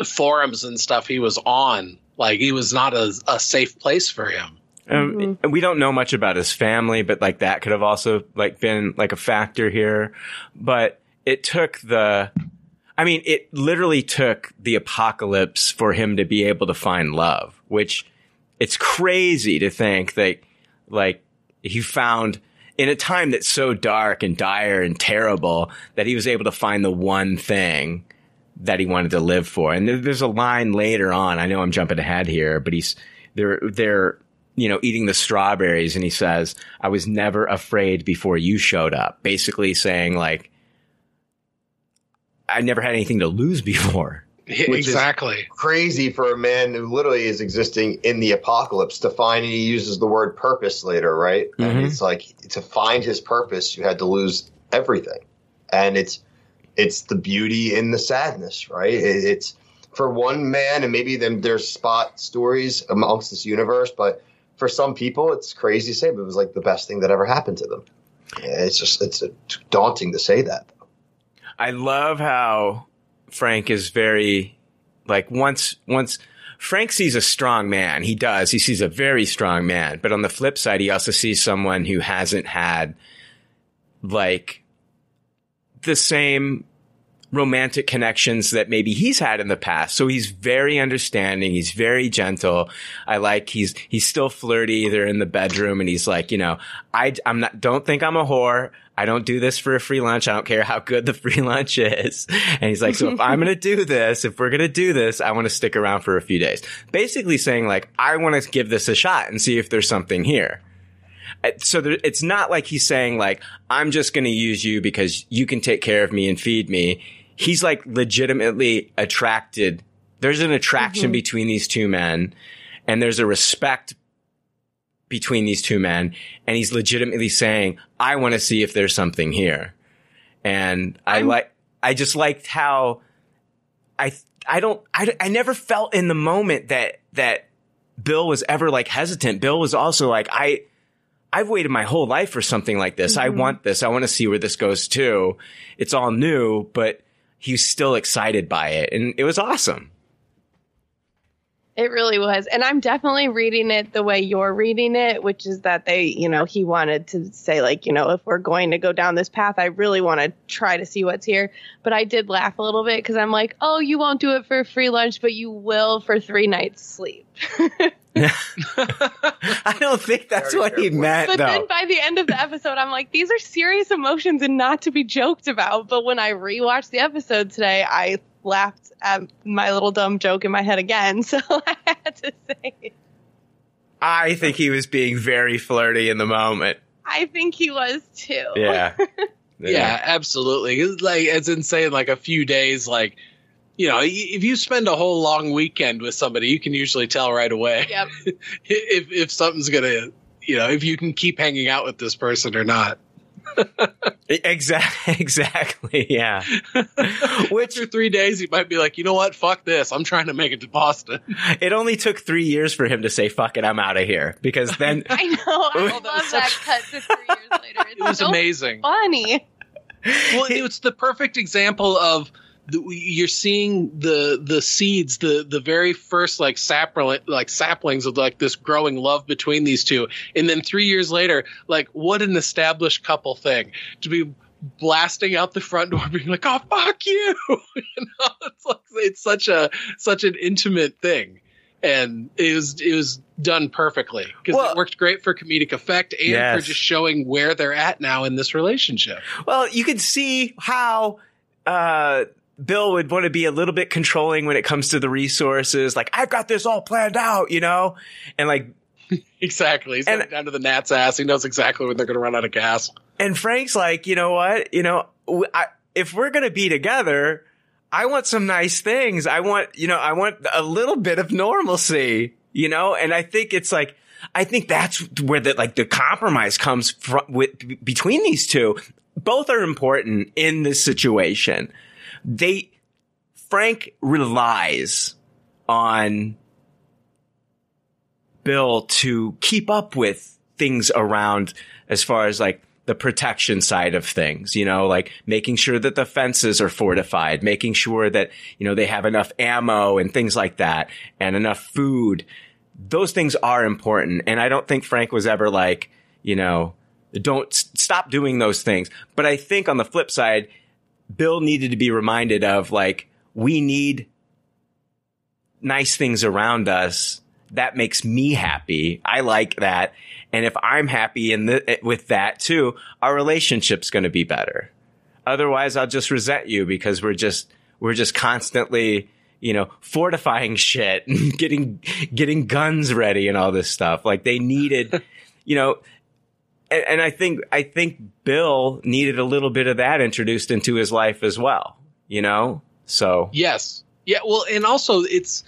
forums and stuff he was on, like he was not a, a safe place for him.
Um, and we don't know much about his family, but like that could have also like been like a factor here. But it took the, I mean, it literally took the apocalypse for him to be able to find love, which it's crazy to think that like he found in a time that's so dark and dire and terrible that he was able to find the one thing that he wanted to live for. And there's a line later on. I know I'm jumping ahead here, but he's they're they're you know eating the strawberries, and he says, "I was never afraid before you showed up." Basically saying like, I never had anything to lose [LAUGHS] before.
is-
exactly.
Crazy for a man who literally is existing in the apocalypse to find, and he uses the word purpose later, right? And
Mhm.
it's like to find his purpose, you had to lose everything. And it's it's the beauty in the sadness, right? It, it's for one man, and maybe then there's spot stories amongst this universe, but for some people, it's crazy to say, but it was like the best thing that ever happened to them. It's just it's daunting to say that.
I love how Frank is very like once once Frank sees a strong man, he does. He sees a very strong man, but on the flip side, he also sees someone who hasn't had like the same romantic connections that maybe he's had in the past. So he's very understanding. He's very gentle. I like he's he's still flirty. They're in the bedroom and he's like, you know, I I'm not don't think I'm a whore. I don't do this for a free lunch. I don't care how good the [LAUGHS] free lunch is. And he's like, so if I'm going to do this, if we're going to do this, I want to stick around for a few days. Basically saying like, I want to give this a shot and see if there's something here. Uh, So there, it's not like he's saying like, I'm just going to use you because you can take care of me and feed me. He's like legitimately attracted. There's an attraction mm-hmm. between these two men and there's a respect between these two men. And he's legitimately saying, I want to see if there's something here. And I like, I just liked how I, I don't, I, I never felt in the moment that, that Bill was ever like hesitant. Bill was also like, I, I've waited my whole life for something like this. I mm-hmm. want this. I want to see where this goes too. It's all new, but he's still excited by it. And it was awesome.
It really was. And I'm definitely reading it the way you're reading it, which is that they, you know, he wanted to say, like, you know, if we're going to go down this path, I really want to try to see what's here. But I did laugh a little bit because I'm like, oh, you won't do it for free lunch, but you will for three nights sleep. [LAUGHS] [LAUGHS] [LAUGHS]
I don't think that's
Very
what he
point.
meant
But
though.
then by the end of the episode, I'm like, these are serious emotions and not to be joked about. But when I rewatched the episode today, I laughed at my little dumb joke in my head again. [LAUGHS] So I had to say, it.
I think he was being very flirty in the moment.
I think he was too.
Yeah. [LAUGHS]
Yeah, absolutely. It's like it's insane. Like a few days, like you know, if you spend a whole long weekend with somebody, you can usually tell right away [LAUGHS]
Yep.
if if something's gonna, you know, if you can keep hanging out with this person or not. [LAUGHS]
Exactly. [LAUGHS] Exactly. Yeah. [LAUGHS] Which
After three days, you might be like, you know what, fuck this. I'm trying to make it to Boston.
it only took three years for him to say, fuck it, I'm out of here. Because then
I know. I love
that was
that cut to three years later. It's
It was
so
amazing.
funny.
well, it's the perfect example of the, you're seeing the the seeds, the the very first like sapling, like saplings of like this growing love between these two, and then three years later, like what an established couple thing to be blasting out the front door, [LAUGHS] being like, "Oh fuck you," [LAUGHS] you know, it's like it's such a such an intimate thing. And it was it was done perfectly because
Well-
it worked great for comedic effect and
Yes.
for just showing where they're at now in this relationship.
Well, you can see how uh, Bill would want to be a little bit controlling when it comes to the resources. Like, I've got this all planned out, you know? And like, [LAUGHS]
Exactly. He's
And-
down to the gnat's ass. He knows exactly when they're going to run out of gas.
and Frank's like, you know what? You know, I, if we're going to be together, I want some nice things. I want, you know, I want a little bit of normalcy, you know? And I think it's like, I think that's where the, like the compromise comes from with between these two. Both are important in this situation. They, Frank relies on Bill to keep up with things around as far as like the protection side of things, you know, like making sure that the fences are fortified, making sure that, you know, they have enough ammo and things like that and enough food. Those things are important. And I don't think Frank was ever like, you know, don't stop doing those things. But I think on the flip side, Bill needed to be reminded of like, we need nice things around us. That makes me happy. I like that. And if I'm happy in the, eh, with that too, our relationship's going to be better. Otherwise, I'll just resent you because we're just, we're just constantly, you know, fortifying shit and [LAUGHS] getting, getting guns ready and all this stuff. Like they needed, [LAUGHS] you know, and, and I think, I think Bill needed a little bit of that introduced into his life as well, you know? So,
Yes. Yeah. Well, and also it's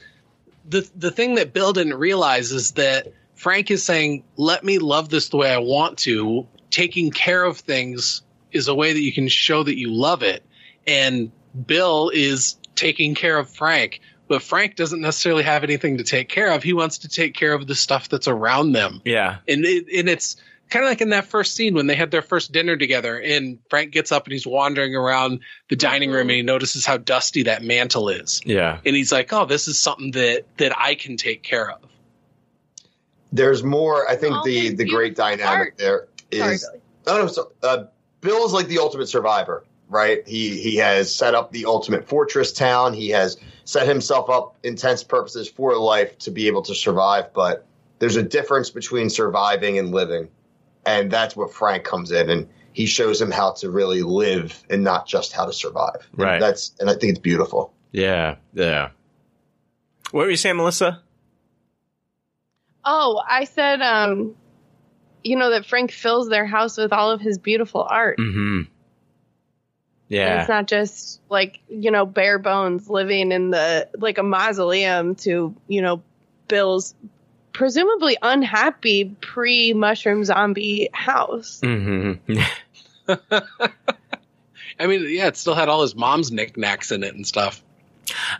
the the thing that Bill didn't realize is that Frank is saying, "Let me love this the way I want to." Taking care of things is a way that you can show that you love it, and Bill is taking care of Frank. But Frank doesn't necessarily have anything to take care of. He wants to take care of the stuff that's around them.
yeah.
and it, and it's kind of like in that first scene when they had their first dinner together and Frank gets up and he's wandering around the dining room and he notices how dusty that mantle is
Yeah.
and he's like oh this is something that that I can take care of
There's more. I think the the great dynamic
Art.
there
Sorry,
is. Oh no, so, uh, Bill is like the ultimate survivor, right? He he has set up the ultimate fortress town. He has set himself up intense purposes for life to be able to survive. But there's a difference between surviving and living, and that's what Frank comes in and he shows him how to really live and not just how to survive. And
Right.
that's and I think it's beautiful.
Yeah. Yeah. What were you saying, Melissa?
Oh, I said, um, you know, that Frank fills their house with all of his beautiful art.
Mm-hmm.
And
Yeah.
it's not just like, you know, bare bones living in the, like a mausoleum to, you know, Bill's presumably unhappy pre mushroom zombie house.
Mm-hmm. [LAUGHS] [LAUGHS]
I mean yeah it still had all his mom's knickknacks in it and stuff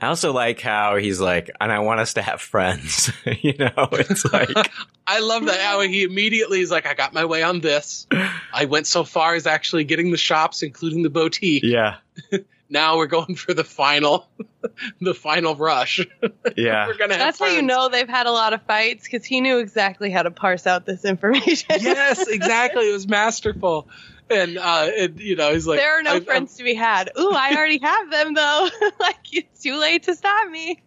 I also like how he's like, and I want us to have friends. [LAUGHS] you know, it's like
I love that how he immediately is like, I got my way on this. I went so far as actually getting the shops, including the boutique.
yeah,
Now we're going for the final, [LAUGHS] the final rush. [LAUGHS]
yeah.
we're gonna have
That's how you know they've had a lot of fights because he knew exactly how to parse out this information.
yes, exactly. It was masterful. And uh, and you know, he's like,
there are no
I-
friends to be had. Ooh, I already have them though. [LAUGHS] like it's too late to stop me.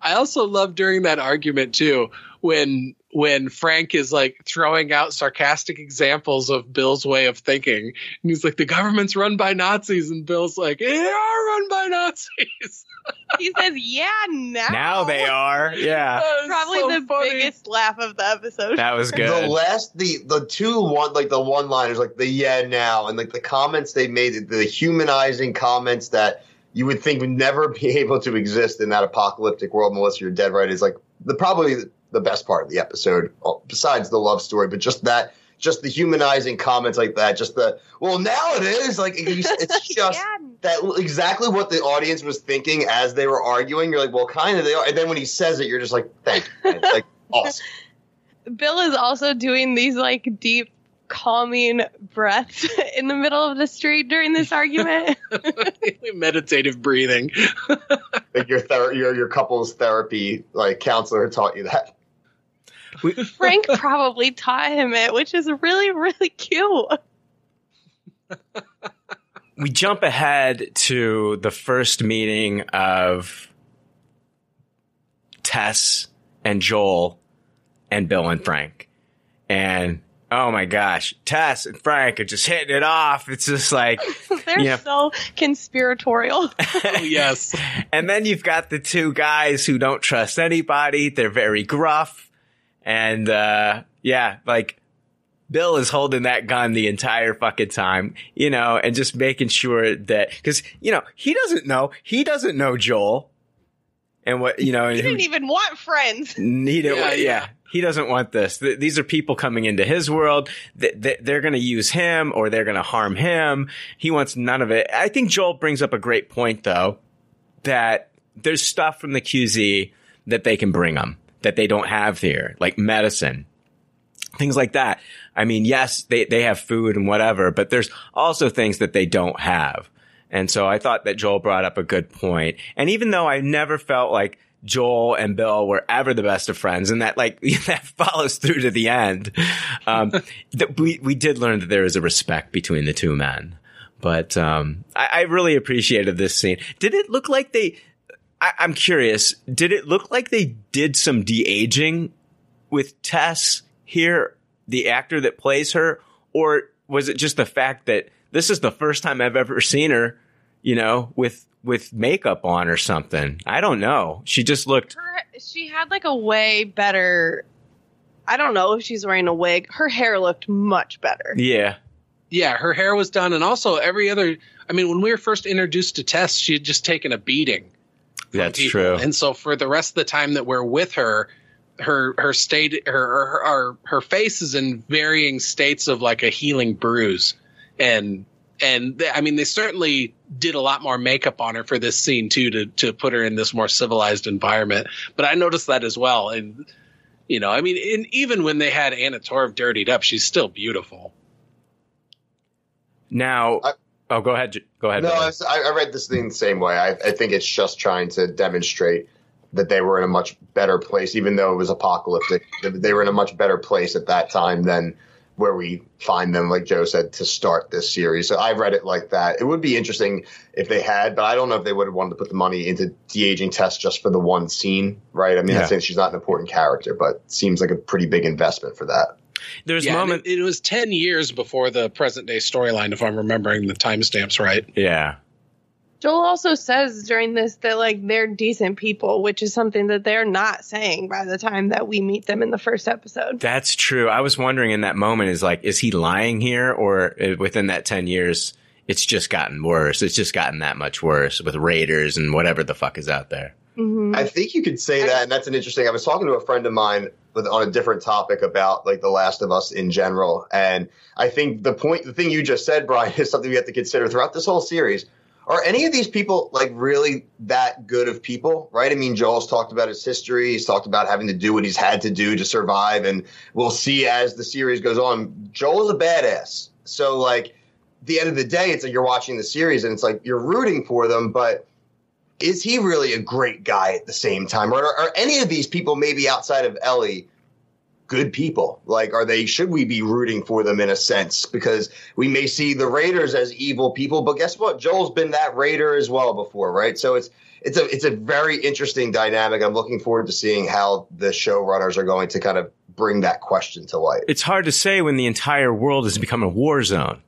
I also love during that argument too when when Frank is like throwing out sarcastic examples of Bill's way of thinking. And he's like, the government's run by Nazis, and Bill's like, they are run by Nazis.
He says, "Yeah, now."
Now they are. [LAUGHS] Yeah,
Probably
so
the
funny.
biggest laugh of the episode.
that was good.
The last, the the two one like the one liners, like the yeah now, and like the comments they made, the humanizing comments that you would think would never [LAUGHS] be able to exist in that apocalyptic world unless you're dead right is like the probably the best part of the episode, uh, besides the love story, but just that. Just the humanizing comments like that, just the well now it is like it's it's [LAUGHS] just
Yeah.
that exactly what the audience was thinking as they were arguing. You're like, well, kind of they are, and then when he says it, you're just like, thank you, man. like [LAUGHS] awesome.
Bill is also doing these like deep, calming breaths [LAUGHS] in the middle of the street during this argument.
meditative breathing.
like your ther- your your couples therapy like counselor taught you that. [LAUGHS]
Frank probably taught him it, which is really, really cute.
we jump ahead to the first meeting of Tess and Joel and Bill and Frank. And oh my gosh, Tess and Frank are just hitting it off. It's just like, [LAUGHS]
They're
Yeah.
so conspiratorial. [LAUGHS]
Oh yes.
and then you've got the two guys who don't trust anybody. They're very gruff. And, uh, yeah, like Bill is holding that gun the entire fucking time, you know, and just making sure that, cause, you know, he doesn't know, he doesn't know Joel. And what, you know,
he didn't even want friends.
he didn't,
Yeah,
yeah,
yeah.
He doesn't want this. Th- these are people coming into his world. Th- th- they're going to use him or they're going to harm him. He wants none of it. I think Joel brings up a great point though, that there's stuff from the QZ that they can bring them that they don't have here, like medicine, things like that. I mean, yes, they, they have food and whatever, but there's also things that they don't have. And so I thought that Joel brought up a good point. And even though I never felt like Joel and Bill were ever the best of friends and that like [LAUGHS] that follows through to the end, um, [LAUGHS] that we, we did learn that there is a respect between the two men. But, um, I, I really appreciated this scene. Did it look like they, I, I'm curious, did it look like they did some de-aging with Tess here, the actor that plays her, or was it just the fact that this is the first time I've ever seen her, you know, with with makeup on or something? I don't know. She just looked
Her, she had like a way better. I don't know if she's wearing a wig. Her hair looked much better.
yeah.
Yeah, her hair was done, and also every other. I mean, when we were first introduced to Tess, she had just taken a beating. From
That's
people.
true.
And so for the rest of the time that we're with her, her her state her her her, her face is in varying states of like a healing bruise, and and they, I mean they certainly did a lot more makeup on her for this scene too to to put her in this more civilized environment. But I noticed that as well, and you know, I mean, and even when they had Anna Torv dirtied up, she's still beautiful.
Now,
I-
oh, go ahead. Go ahead.
No, I, I read this thing the same way. I, I think it's just trying to demonstrate that they were in a much better place, even though it was apocalyptic. They- They were in a much better place at that time than where we find them, like Joe said, to start this series. So I read it like that. It would be interesting if they had, but I don't know if they would have wanted to put the money into de aging Tess just for the one scene, right? I mean,
Yeah.
I'm saying she's not an important character, but seems like a pretty big investment for that.
There's
yeah,
moment.
it, it was 10 years before the present day storyline, if I'm remembering the timestamps right.
yeah.
Joel also says during this that like they're decent people, which is something that they're not saying by the time that we meet them in the first episode.
That's true. I was wondering in that moment is like, is he lying here or uh, within that 10 years, it's just gotten worse. It's just gotten that much worse with Raiders and whatever the fuck is out there.
Hmm
I think you could say that, and that's an interesting. I was talking to a friend of mine with on a different topic about like The Last of Us in general, and I think the point, the thing you just said, Brian, [LAUGHS] is something we have to consider throughout this whole series. are any of these people like really that good of people? Right? I mean, Joel's talked about his history. He's talked about having to do what he's had to do to survive, and we'll see as the series goes on. Joel is a badass. So like, the end of the day, it's like you're watching the series and it's like you're rooting for them, but is he really a great guy at the same time? Or are, are any of these people maybe outside of Ellie? good people? Like, are they, should we be rooting for them in a sense? Because we may see the Raiders as evil people, but guess what? Joel's been that Raider as well before, right? So it's, it's a, it's a very interesting dynamic. I'm looking forward to seeing how the showrunners are going to kind of bring that question to light.
It's hard to say when the entire world has become a war zone.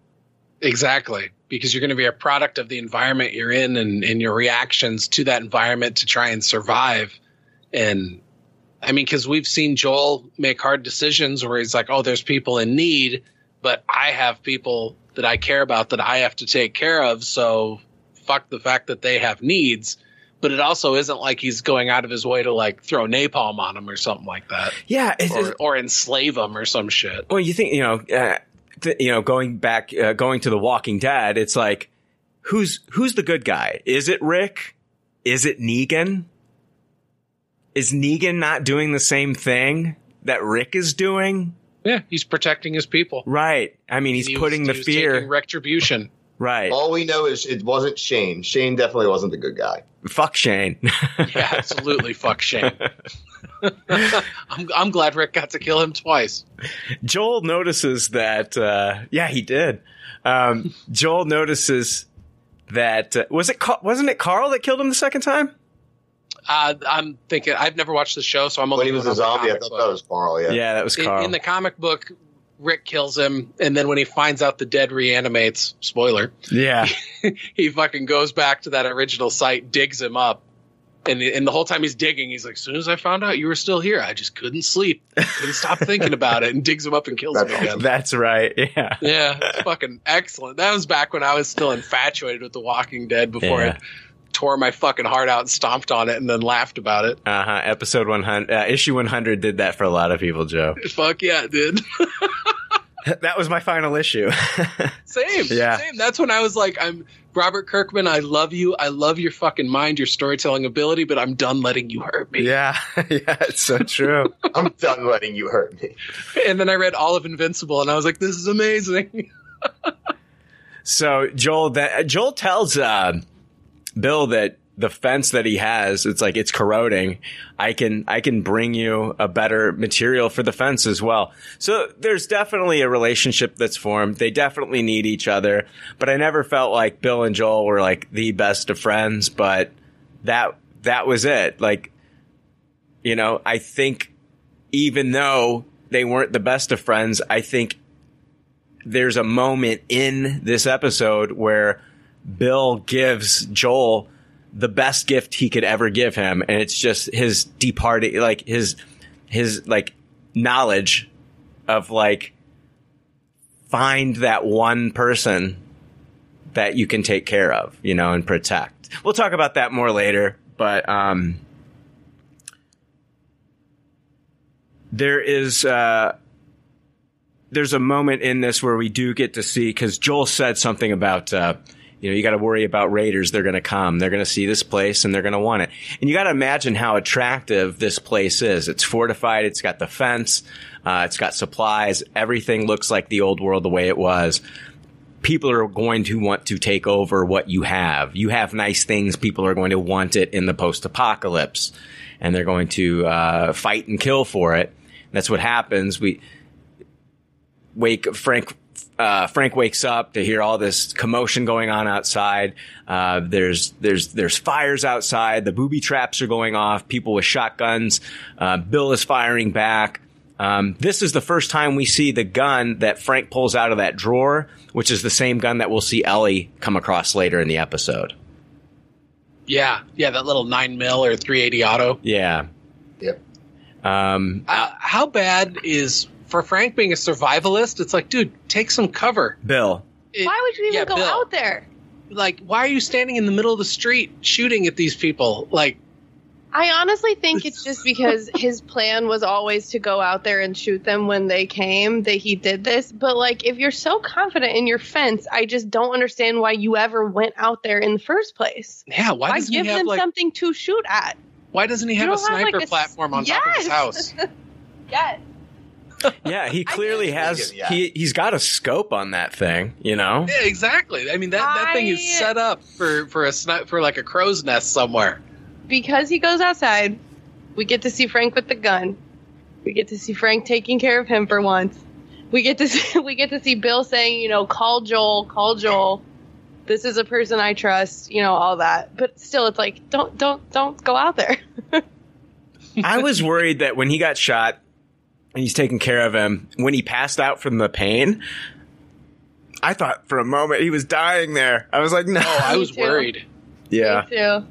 Exactly. Because you're going to be a product of the environment you're in and, and your reactions to that environment to try and survive. And I mean, because we've seen Joel make hard decisions where he's like, oh, there's people in need, but I have people that I care about that I have to take care of. So fuck the fact that they have needs. But it also isn't like he's going out of his way to like throw napalm on them or something like that.
Yeah,
or, or enslave them or some shit.
Well, you think you know, uh, you know, going back, uh, going to The Walking Dead, it's like, who's who's the good guy? Is it Rick? Is it Negan? is Negan not doing the same thing that Rick is doing?
Yeah, he's protecting his people.
Right. I mean, he's he putting was, the fear.
retribution.
Right.
All we know is it wasn't Shane. Shane definitely wasn't the good guy.
Fuck Shane. [LAUGHS]
yeah, absolutely. Fuck Shane. [LAUGHS] I'm, I'm glad Rick got to kill him twice.
Joel notices that. Uh, yeah, he did. Um, Joel notices that uh, was it. Wasn't it Carl that killed him the second time?
Uh, I'm thinking I've never watched the show, so I'm
only. When he was a zombie, I thought book. that was Carl. Yeah,
yeah, that was Carl.
In, in, the comic book, Rick kills him, and then when he finds out the dead reanimates, spoiler.
Yeah,
he, [LAUGHS] he fucking goes back to that original site, digs him up, and and the whole time he's digging, he's like, "As soon as I found out you were still here, I just couldn't sleep, couldn't stop thinking about it," and digs him up and kills him again.
That's right. Yeah,
yeah, it's fucking excellent. That was back when I was still infatuated with The Walking Dead before yeah. it tore my fucking heart out and stomped on it and then laughed about it.
Uh huh. Episode 100, uh, issue 100 did that for a lot of people, Joe. [LAUGHS]
Fuck yeah, it did. [LAUGHS]
that was my final issue. [LAUGHS]
same. Yeah. Same. That's when I was like, I'm Robert Kirkman. I love you. I love your fucking mind, your storytelling ability, but I'm done letting you hurt me.
Yeah. Yeah. It's so true.
I'm done letting you hurt me.
And then I read all of Invincible and I was like, this is amazing.
so Joel, that Joel tells, uh, Bill that the fence that he has, it's like it's corroding. I can I can bring you a better material for the fence as well. So there's definitely a relationship that's formed. They definitely need each other, but I never felt like Bill and Joel were like the best of friends, but that that was it. Like you know, I think even though they weren't the best of friends, I think there's a moment in this episode where Bill gives Joel the best gift he could ever give him, and it's just his departing, like his his like knowledge of like find that one person that you can take care of, you know, and protect. We'll talk about that more later, but um, there is uh, there's a moment in this where we do get to see because Joel said something about. Uh, you know, you got to worry about raiders. They're going to come. They're going to see this place and they're going to want it. And you got to imagine how attractive this place is. It's fortified. It's got the fence. Uh, it's got supplies. Everything looks like the old world the way it was. People are going to want to take over what you have. You have nice things. People are going to want it in the post apocalypse and they're going to, uh, fight and kill for it. That's what happens. We, Wake Frank uh, Frank wakes up to hear all this commotion going on outside. Uh, there's there's there's fires outside. The booby traps are going off. People with shotguns. Uh, Bill is firing back. Um, this is the first time we see the gun that Frank pulls out of that drawer, which is the same gun that we'll see Ellie come across later in the episode.
Yeah, yeah, that little nine mil or three eighty auto.
Yeah.
Yep.
Um,
uh, how bad is for Frank being a survivalist, it's like, dude, take some cover.
Bill.
It, why would you even yeah, go Bill. out there?
Like, why are you standing in the middle of the street shooting at these people? Like,
I honestly think it's [LAUGHS] just because his plan was always to go out there and shoot them when they came that he did this. But like, if you're so confident in your fence, I just don't understand why you ever went out there in the first place.
Yeah, why
Why
doesn't
give
he have
them
like
something to shoot at?
why doesn't he have a
don't have,
sniper
like, a s-
platform on top of his
Yes!
house? [LAUGHS]
Yes. [LAUGHS]
Yeah, he clearly
think-
has.
Yeah.
He he's got a scope on that thing. You know.
Yeah, exactly. I mean that, that thing is set up for for a sni- for like a crow's nest somewhere.
Because he goes outside, we get to see Frank with the gun. We get to see Frank taking care of him for once. We get to [LAUGHS] see, we get to see Bill saying, you know, call Joel, call Joel. This is a person I trust, you know, all that. But still, it's like, don't, don't, don't go out there. [LAUGHS]
I was worried that when he got shot and he's taking care of him, when he passed out from the pain, I thought for a moment he was dying there. I was like, no.
Oh, I [LAUGHS] was
too.
worried.
yeah.
Me too.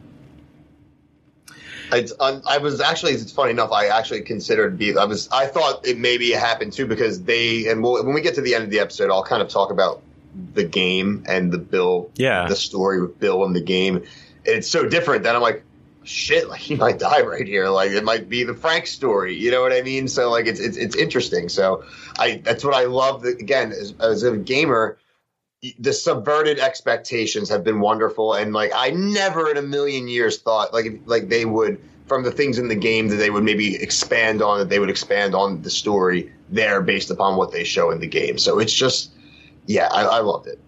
It's, un, I was actually. It's funny enough. I actually considered be. I was. I thought it maybe happened too because they and we'll, when we get to the end of the episode, I'll kind of talk about the game and the Bill.
Yeah.
The story with Bill and the game. And it's so different that I'm like, shit. Like [LAUGHS] he might die right here. Like it might be the Frank story. You know what I mean? So like it's it's it's interesting. So I that's what I love. That, again, as, as a gamer. The subverted expectations have been wonderful, and like I never in a million years thought like like they would from the things in the game that they would maybe expand on that they would expand on the story there based upon what they show in the game. So it's just yeah, I, I loved it.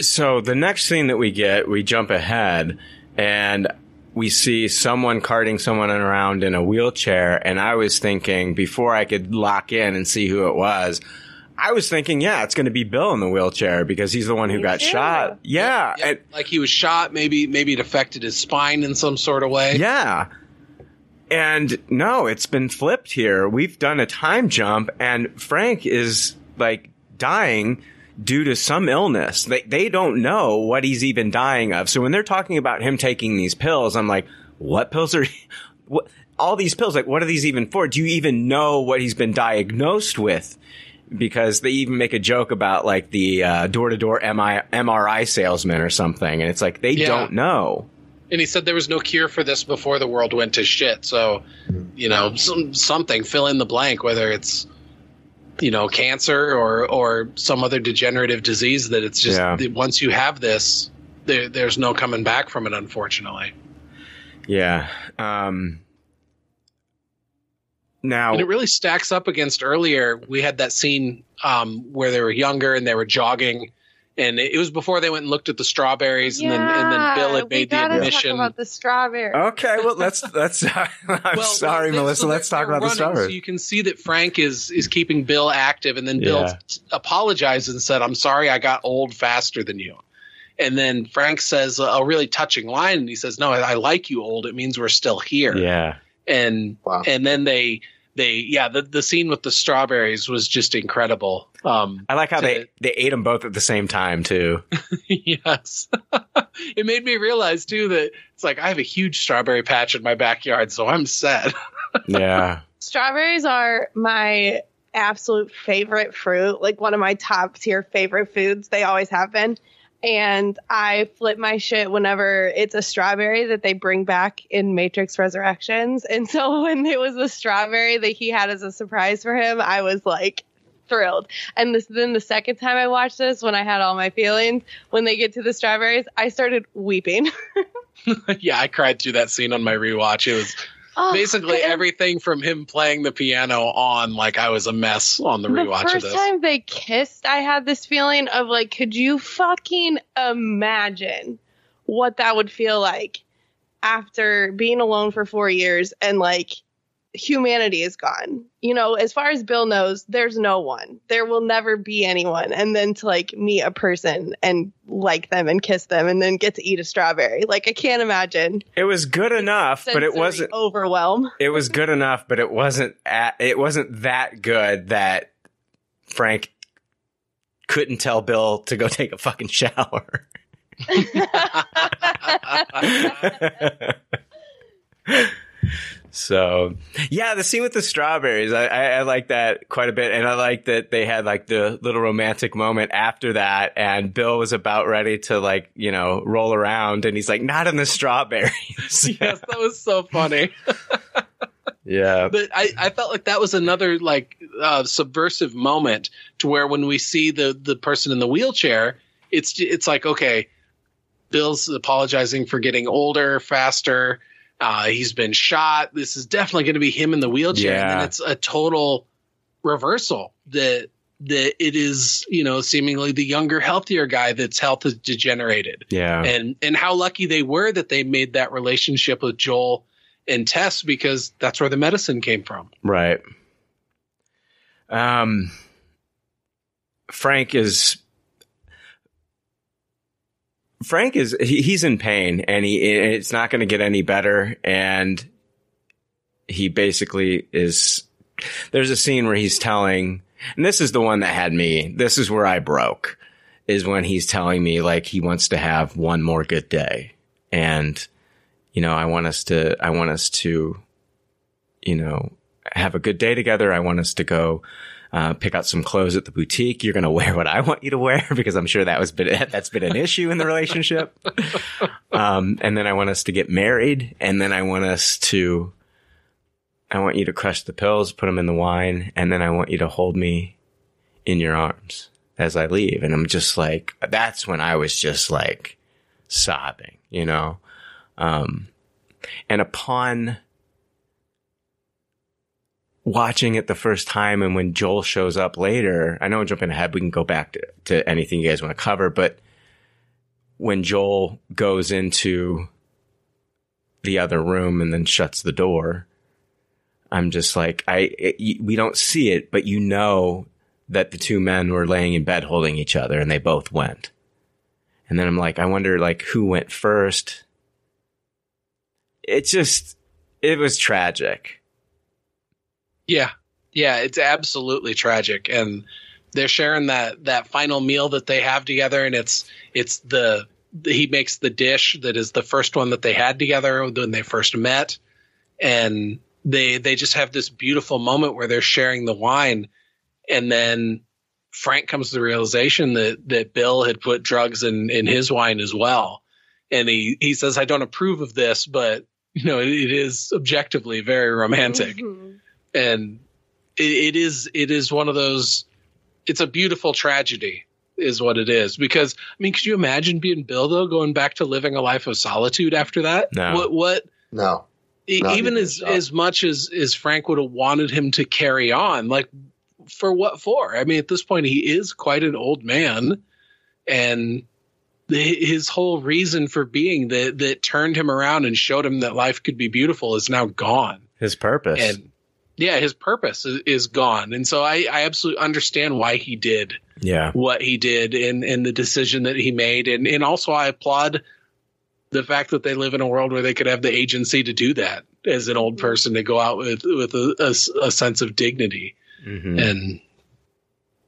So the next thing that we get, we jump ahead and we see someone carting someone around in a wheelchair. And I was thinking before I could lock in and see who it was, I was thinking, yeah, it's going to be Bill in the wheelchair because he's the one who
Me
got
too.
shot. Yeah.
Yeah,
and-
like he was shot. Maybe maybe it affected his spine in some sort of way.
Yeah. And no, it's been flipped here. We've done a time jump and Frank is like dying due to some illness. They they don't know what he's even dying of. So when they're talking about him taking these pills, I'm like, what pills are [LAUGHS] what all these pills like what are these even for? Do you even know what he's been diagnosed with? Because they even make a joke about like the uh, door-to-door MRI salesman or something, and it's like they
Yeah.
don't know.
And he said there was no cure for this before the world went to shit. So, you know, some, something fill in the blank, whether it's you know cancer or or some other degenerative disease that it's just
Yeah.
once you have this, there, there's no coming back from it. Unfortunately,
Yeah. Um, now,
and it really stacks up against earlier. We had that scene um, where they were younger and they were jogging. And it it was before they went and looked at the strawberries, and then and then Bill had made the admission.
Talk about the strawberry.
okay, well, let's let's. [LAUGHS] I'm
Well,
sorry,
they-
Melissa.
so
let's talk
they're
about the
running,
strawberry.
So you can see that Frank is is keeping Bill active, and then Bill
Yeah.
t- apologized and said, "I'm sorry, I got old faster than you." And then Frank says a, a really touching line, and he says, "No, I, I like you old. It means we're still here."
yeah,
And
Wow.
and then they they yeah the the scene with the strawberries was just incredible. Um,
I like how
To-
they they ate them both at the same time too. [LAUGHS]
yes, [LAUGHS] it made me realize too that it's like I have a huge strawberry patch in my backyard, so I'm set. [LAUGHS]
yeah,
Strawberries are my absolute favorite fruit, like one of my top tier favorite foods. They always have been. And I flip my shit whenever it's a strawberry that they bring back in Matrix Resurrections. And so when it was the strawberry that he had as a surprise for him, I was like thrilled. And this, then the second time I watched this, when I had all my feelings, when they get to the strawberries, I started weeping. [LAUGHS]
yeah, I cried through that scene on my rewatch. It was
Oh,
basically everything from him playing the piano on like I was a mess on the
the
rewatch of
first
this.
time they kissed, I had this feeling of like, could you fucking imagine what that would feel like after being alone for four years and like humanity is gone? You know, as far as Bill knows, there's no one. There will never be anyone. And then to like meet a person and like them and kiss them and then get to eat a strawberry. Like, I can't imagine.
it was good enough, but it wasn't.
overwhelm.
It was good enough, but it wasn't. At, it wasn't that good that Frank couldn't tell Bill to go [LAUGHS] take a fucking shower. [LAUGHS] [LAUGHS] So yeah, the scene with the strawberries, I, I, I, like that quite a bit, and I like that they had like the little romantic moment after that, and Bill was about ready to like you know roll around, and he's like, "Not in the strawberries." [LAUGHS]
yes, that was so funny. [LAUGHS]
yeah,
but I, I felt like that was another like uh, subversive moment to where when we see the the person in the wheelchair, it's it's like okay, Bill's apologizing for getting older faster uh, he's been shot. This is definitely going to be him in the wheelchair. Yeah. And then it's a total reversal that that it is, you know, seemingly the younger, healthier guy that's health is degenerated.
Yeah.
And and how lucky they were that they made that relationship with Joel and Tess because that's where the medicine came from.
Right. Um Frank is Frank is he, he's in pain and he it's not going to get any better and he basically is there's a scene where he's telling and this is the one that had me this is where I broke is when he's telling me like he wants to have one more good day. And you know I want us to I want us to you know have a good day together. I want us to go uh, pick out some clothes at the boutique. You're going [LAUGHS] to wear what I want you to wear [LAUGHS] because I'm sure that was been, [LAUGHS] that's been an issue in the relationship. Um, and then I want us to get married. And then I want us to, I want you to crush the pills, put them in the wine. And then I want you to hold me in your arms as I leave. And I'm just like, that's when I was just like sobbing, you know? Um, and upon watching it the first time and when Joel shows up later, I know I'm jumping ahead. We can go back to, to anything you guys want to cover, but when Joel goes into the other room and then shuts the door, I'm just like, I, it, we don't see it, but you know that the two men were laying in bed holding each other and they both went. And then I'm like, I wonder like who went first. It just, it was tragic.
Yeah. Yeah, it's absolutely tragic. And they're sharing that that final meal that they have together and it's it's the he makes the dish that is the first one that they had together when they first met. And they they just have this beautiful moment where they're sharing the wine. And then Frank comes to the realization that that Bill had put drugs in in his wine as well. And he he says I don't approve of this but you know it, it is objectively very romantic. Mm-hmm and it, it is it is one of those. It's a beautiful tragedy, is what it is. Because I mean, could you imagine being Bill though, going back to living a life of solitude after that?
No.
What? What?
No.
even as as much as as Frank would have wanted him to carry on, like for what for? I mean, at this point, he is quite an old man, and his whole reason for being that that turned him around and showed him that life could be beautiful is now gone.
His purpose.
And yeah, his purpose is, is gone. And so I, I absolutely understand why he did
yeah.
what he did and, and the decision that he made. And, and also I applaud the fact that they live in a world where they could have the agency to do that as an old person to go out with, with a, a, a sense of dignity. Mm-hmm. And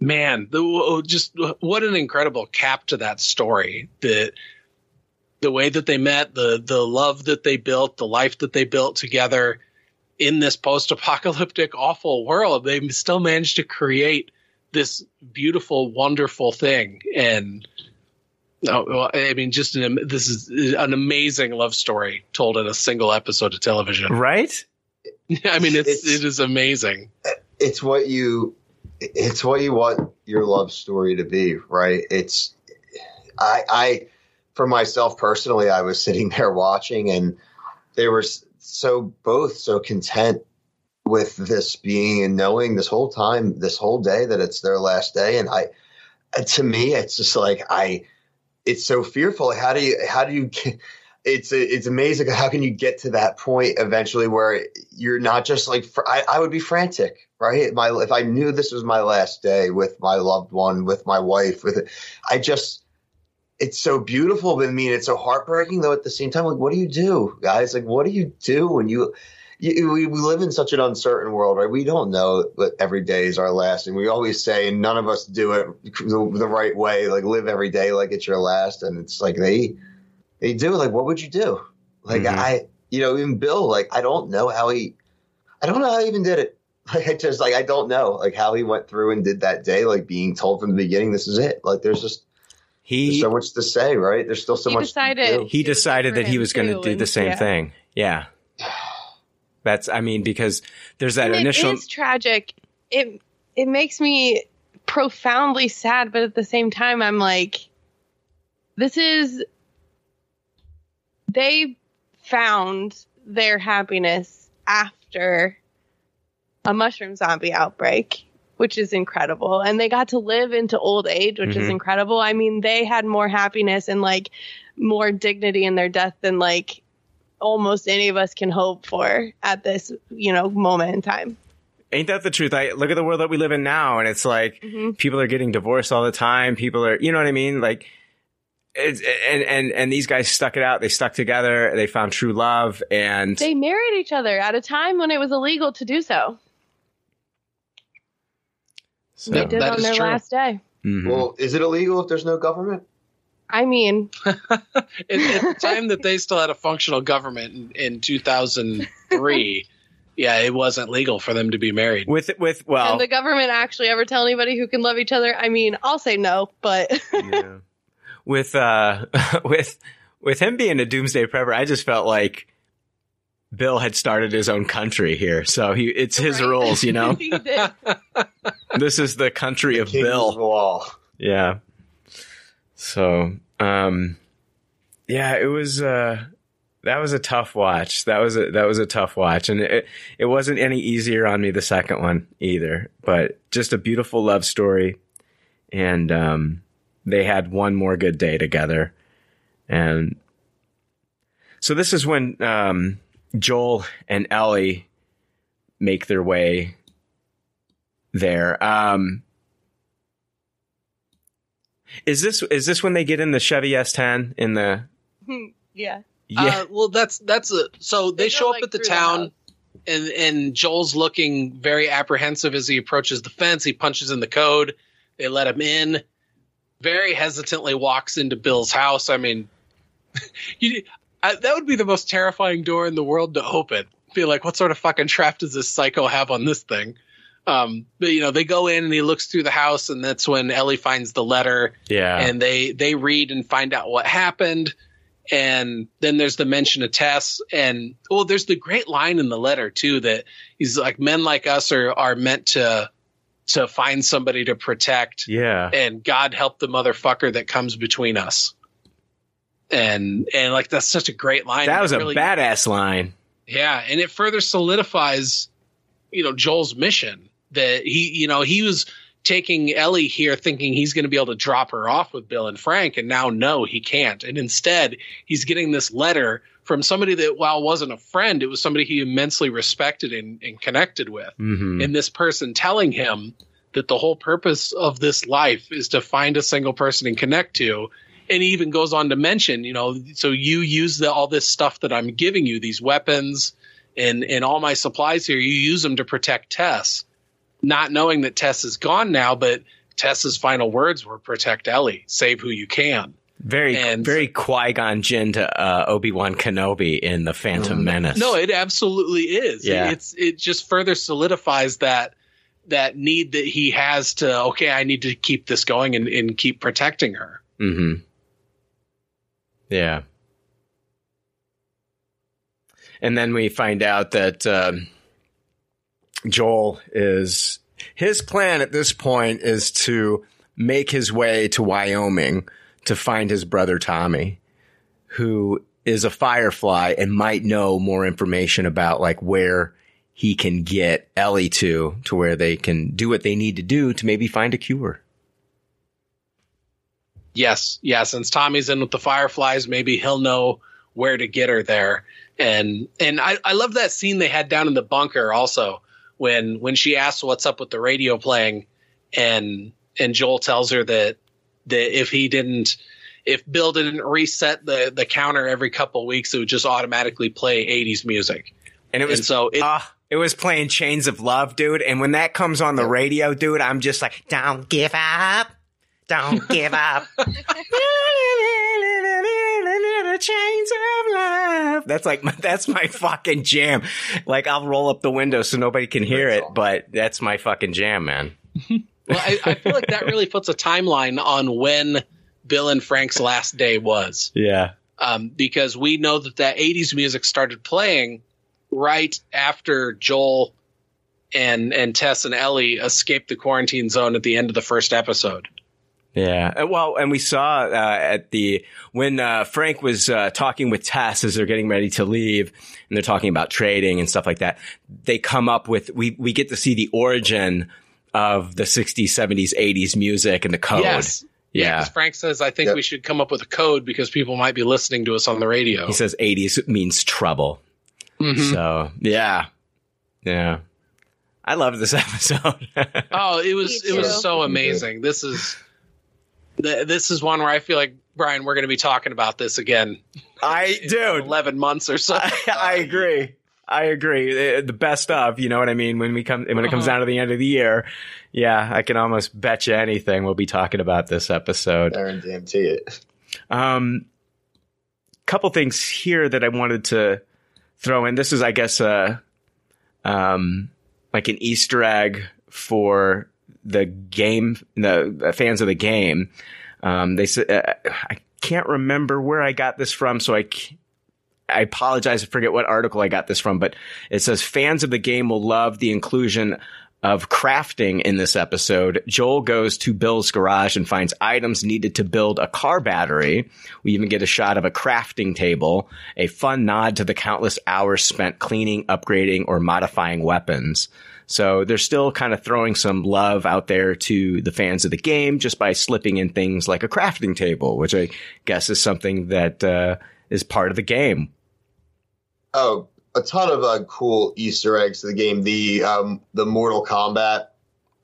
man, the, just what an incredible cap to that story that the way that they met, the, the love that they built, the life that they built together, in this post-apocalyptic awful world they still managed to create this beautiful wonderful thing and oh, I mean, just an, this is an amazing love story told in a single episode of television,
right? [LAUGHS]
I mean, it's, it's it is amazing.
It's what you, it's what you want your love story to be, right? It's, I, I, for myself personally, I was sitting there watching, and there was so both so content with this being and knowing this whole time, this whole day that it's their last day. And I, to me, it's just like, I, it's so fearful. How do you, how do you, it's, it's amazing. How can you get to that point eventually where you're not just like, I, I would be frantic, right? My, if I knew this was my last day with my loved one, with my wife, with it, I just, it's so beautiful, but I mean, it's so heartbreaking though. At the same time, like, what do you do, guys? Like, what do you do when you, you we, we live in such an uncertain world, right? We don't know that every day is our last, and we always say, and none of us do it the, the right way. Like, live every day like it's your last, and it's like they, they do. Like, what would you do? Like, mm-hmm. I, you know, even Bill, like, I don't know how he, I don't know how he even did it. [LAUGHS] Like, I just, like, I don't know, like, how he went through and did that day, like, being told from the beginning, this is it. Like, there's just, there's so much to say, right? There's still so
He
much.
decided-
To do.
he decided that he was going to do the same
yeah.
thing. Yeah. That's I mean because there's that
And
initial
It is tragic. It it makes me profoundly sad, but at the same time, I'm like, this is. They found their happiness after a mushroom zombie outbreak, which is incredible, and they got to live into old age, which is
Mhm.
incredible. I mean, they had more happiness and like more dignity in their death than like almost any of us can hope for at this, you know, moment in time.
ain't that the truth? I look at the world that we live in now and it's like
Mhm.
people are getting divorced all the time. People are, you know what I mean? Like, it's, and, and, and these guys stuck it out. They stuck together. They found true love and
They married each other at a time when it was illegal to do so.
So,
They
Yeah.
did
that
on
is
their
true.
last day.
mhm.
Well, is it illegal if there's no government?
I mean, [LAUGHS]
at, at the time that they still had a functional government in, in 2003, [LAUGHS] yeah, it wasn't legal for them to be married.
with, with, well,
can the government actually ever tell anybody who can love each other? I mean, I'll say no, but [LAUGHS]
yeah. with, uh, with, with him being a doomsday prepper, I just felt like Bill had started his own country here. So he, it's his
Right.
rules, you know? [LAUGHS] This is the country of
King's
Bill.
Law.
Yeah. So, um, yeah, it was, uh, that was a tough watch. That was a, that was a tough watch. And it, it wasn't any easier on me the second one either, but just a beautiful love story. And, um, they had one more good day together. And so this is when, um, Joel and Ellie make their way there. Um, is this is this when they get in the Chevy S10 in the [LAUGHS]
yeah.
yeah
Uh, well, that's that's a so they,
They
show up
like,
at the
through the
town, and and Joel's looking very apprehensive as he approaches the fence. He punches in the code. They let him in. Very hesitantly walks into Bill's house. I mean, [LAUGHS] you, I, that would be the most terrifying door in the world to open. Be like, what sort of fucking trap does this psycho have on this thing? Um, but you know, they go in and he looks through the house, and that's when Ellie finds the letter.
Yeah.
And they they read and find out what happened. And then there's the mention of Tess. And well there's the great line in the letter too that he's like men like us are are meant to to find somebody to protect.
Yeah.
And God help the motherfucker that comes between us and and like that's such a great line
that was a
really-
badass line
yeah, and it further solidifies, you know, Joel's mission that he, you know, he was taking Ellie here thinking he's going to be able to drop her off with Bill and Frank, and now no, he can't. And instead, he's getting this letter from somebody that, while wasn't a friend, it was somebody he immensely respected and, and connected with.
hmm
And this person telling him that the whole purpose of this life is to find a single person and connect to. And he even goes on to mention, you know, so you use the, all this stuff that I'm giving you, these weapons and, and all my supplies here, you use them to protect Tess, not knowing that Tess is gone now, but Tess's final words were protect Ellie, save who you can.
very
and-
very Qui-Gon Jinn to uh, Obi-Wan Kenobi in the Phantom
Mm.
Menace
No, it absolutely is.
Yeah.
It's it just further solidifies that that need that he has to okay, I need to keep this going and, and keep protecting her.
hmm Yeah. And then we find out that um, Joel is his plan at this point is to make his way to Wyoming to find his brother Tommy, who is a firefly and might know more information about like where he can get Ellie to to where they can do what they need to do to maybe find a cure.
Yes, yeah, since Tommy's in with the Fireflies, maybe he'll know where to get her there. And and I, I love that scene they had down in the bunker also when when she asks what's up with the radio playing and and Joel tells her that that if he didn't if Bill didn't reset the the counter every couple weeks, it would just automatically play 80s music.
And it was
and so it,
Ah, it was playing Chains of Love, dude. And when that comes on the radio, dude, I'm just like, don't give up. Don't give up. [LAUGHS] chains of love. That's like my, that's my fucking jam. Like I'll roll up the window so nobody can hear it, but that's my fucking jam, man. [LAUGHS]
well, I, I feel like that really puts a timeline on when Bill and Frank's last day was.
Yeah.
Um, because we know that that 80s music started playing right after Joel and and Tess and Ellie escaped the quarantine zone at the end of the first episode.
Yeah. Uh, well, and we saw uh, at the when uh, Frank was uh, talking with Tess as they're getting ready to leave, and they're talking about trading and stuff like that. They come up with we we get to see the origin of the 60s, 70s, 80s music and the code.
Yes.
Yeah.
Frank says, I think
Yep.
we should come up with a code because people might be listening to us on the radio.
He says 80s means trouble.
Mhm.
So yeah, yeah. I love this [LAUGHS] episode.
Oh, it was it was so amazing. This is th- this is one where I feel like Brian, we're going to be talking about this again.
I do
eleven months or so.
I, I agree. I agree. Uh, The best of, you know what I mean. When we come, when it comes
Uh-huh.
down to the end of the year, yeah, I can almost bet you anything we'll be talking about this episode.
Aaron DMT it.
Um, couple things here that I wanted to throw in. This is, I guess, uh, um, like an Easter egg for the game, the, fans of the game. Um, they said, uh, I can't remember where I got this from, so I, I apologize. I forget what article I got this from, but it says fans of the game will love the inclusion of crafting in this episode. Joel goes to Bill's garage and finds items needed to build a car battery. We even get a shot of a crafting table, a fun nod to the countless hours spent cleaning, upgrading, or modifying weapons. So they're still kind of throwing some love out there to the fans of the game just by slipping in things like a crafting table, which I guess is something that uh, is part of the game.
Oh, a ton of uh, cool Easter eggs to the game. The um, the Mortal Kombat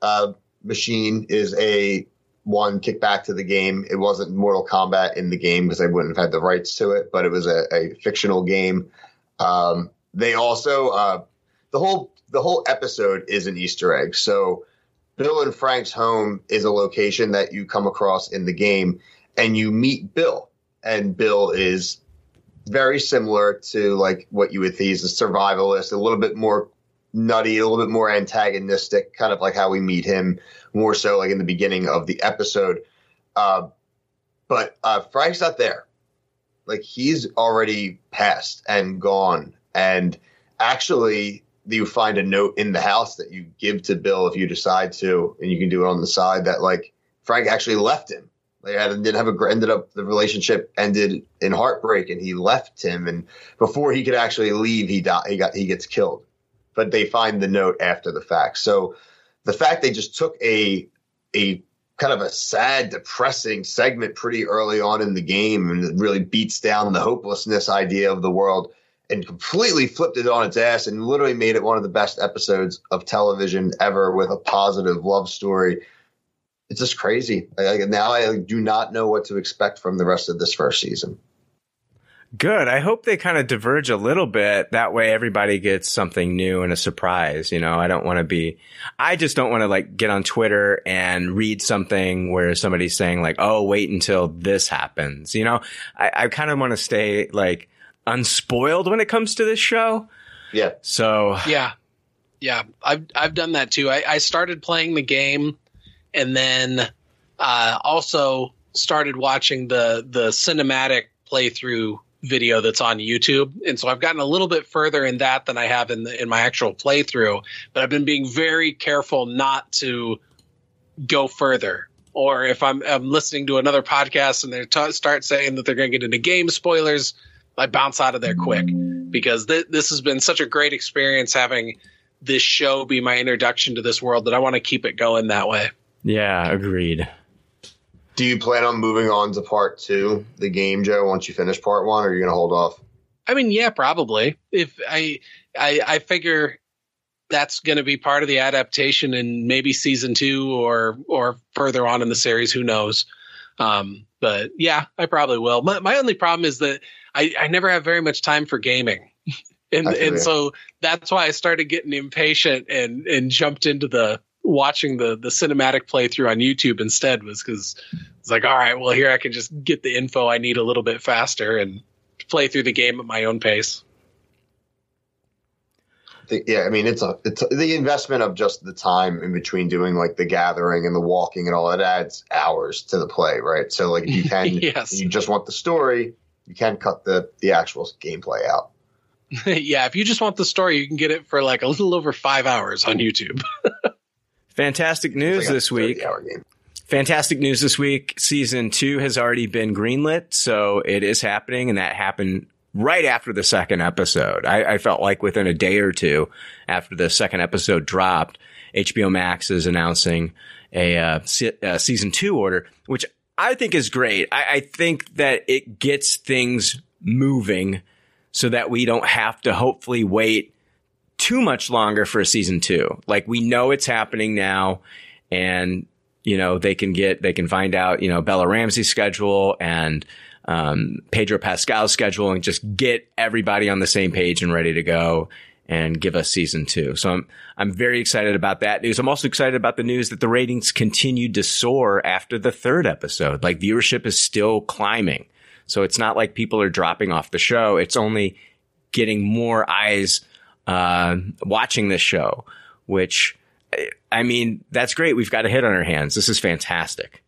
uh, machine is a one kickback to the game. It wasn't Mortal Kombat in the game because they wouldn't have had the rights to it, but it was a, a fictional game. Um, they also uh, the whole the whole episode is an Easter egg. So Bill and Frank's home is a location that you come across in the game, and you meet Bill, and Bill is very similar to like what you would think he's a survivalist, a little bit more nutty, a little bit more antagonistic, kind of like how we meet him more so like in the beginning of the episode. Uh, but uh, Frank's not there. Like he's already passed and gone. And actually, you find a note in the house that you give to Bill if you decide to, and you can do it on the side that like Frank actually left him. They had didn't have a ended up the relationship ended in heartbreak, and he left him. And before he could actually leave, he died. He got he gets killed. But they find the note after the fact. So the fact they just took a a kind of a sad, depressing segment pretty early on in the game, and it really beats down the hopelessness idea of the world, and completely flipped it on its ass, and literally made it one of the best episodes of television ever with a positive love story it's just crazy. Like, now I do not know what to expect from the rest of this first season.
Good. I hope they kind of diverge a little bit. That way everybody gets something new and a surprise. You know, I don't want to be, I just don't want to like get on Twitter and read something where somebody's saying like, oh, wait until this happens. You know, I, I kind of want to stay like unspoiled when it comes to this show.
Yeah.
So
Yeah, yeah, I've I've done that too. I, I started playing the game, and then uh, also started watching the the cinematic playthrough video that's on YouTube, and so I've gotten a little bit further in that than I have in the, in my actual playthrough. But I've been being very careful not to go further. Or if I'm, I'm listening to another podcast and they t- start saying that they're going to get into game spoilers, I bounce out of there quick because th- this has been such a great experience having this show be my introduction to this world that I want to keep it going that way.
yeah, agreed.
Do you plan on moving on to part two, the game, Joe, once you finish part one, or are you going to hold off?
I mean, yeah, probably. If I, I, I figure that's going to be part of the adaptation in maybe season two or or further on in the series. Who knows? Um, but yeah, I probably will. My, my only problem is that I, I never have very much time for gaming. [LAUGHS] And and so that's why I started getting impatient and and jumped into the watching the the cinematic playthrough on YouTube instead was because it's like all right well here I can just get the info I need a little bit faster and play through the game at my own pace.
Yeah, I mean it's a it's a, the investment of just the time in between doing like the gathering and the walking and all that adds hours to the play, right? So like if you [LAUGHS] can,
Yes.
you just want the story, you can cut the the actual gameplay out. [LAUGHS]
yeah, if you just want the story, you can get it for like a little over five hours on YouTube. [LAUGHS]
Fantastic news
like
this week. Fantastic news this week. Season two has already been greenlit, so it is happening, and that happened right after the second episode. I, I felt like within a day or two after the second episode dropped, HBO Max is announcing a, uh, se- uh, season two order, which I think is great. I, I think that it gets things moving so that we don't have to hopefully wait too much longer for a season two. Like we know it's happening now and you know they can get they can find out you know Bella Ramsey's schedule and um, Pedro Pascal's schedule and just get everybody on the same page and ready to go and give us season two. So I'm I'm very excited about that news. I'm also excited about the news that the ratings continued to soar after the third episode. Like viewership is still climbing. So it's not like people are dropping off the show. It's only getting more eyes uh, watching this show, which I mean, that's great. We've got a hit on our hands. This is fantastic.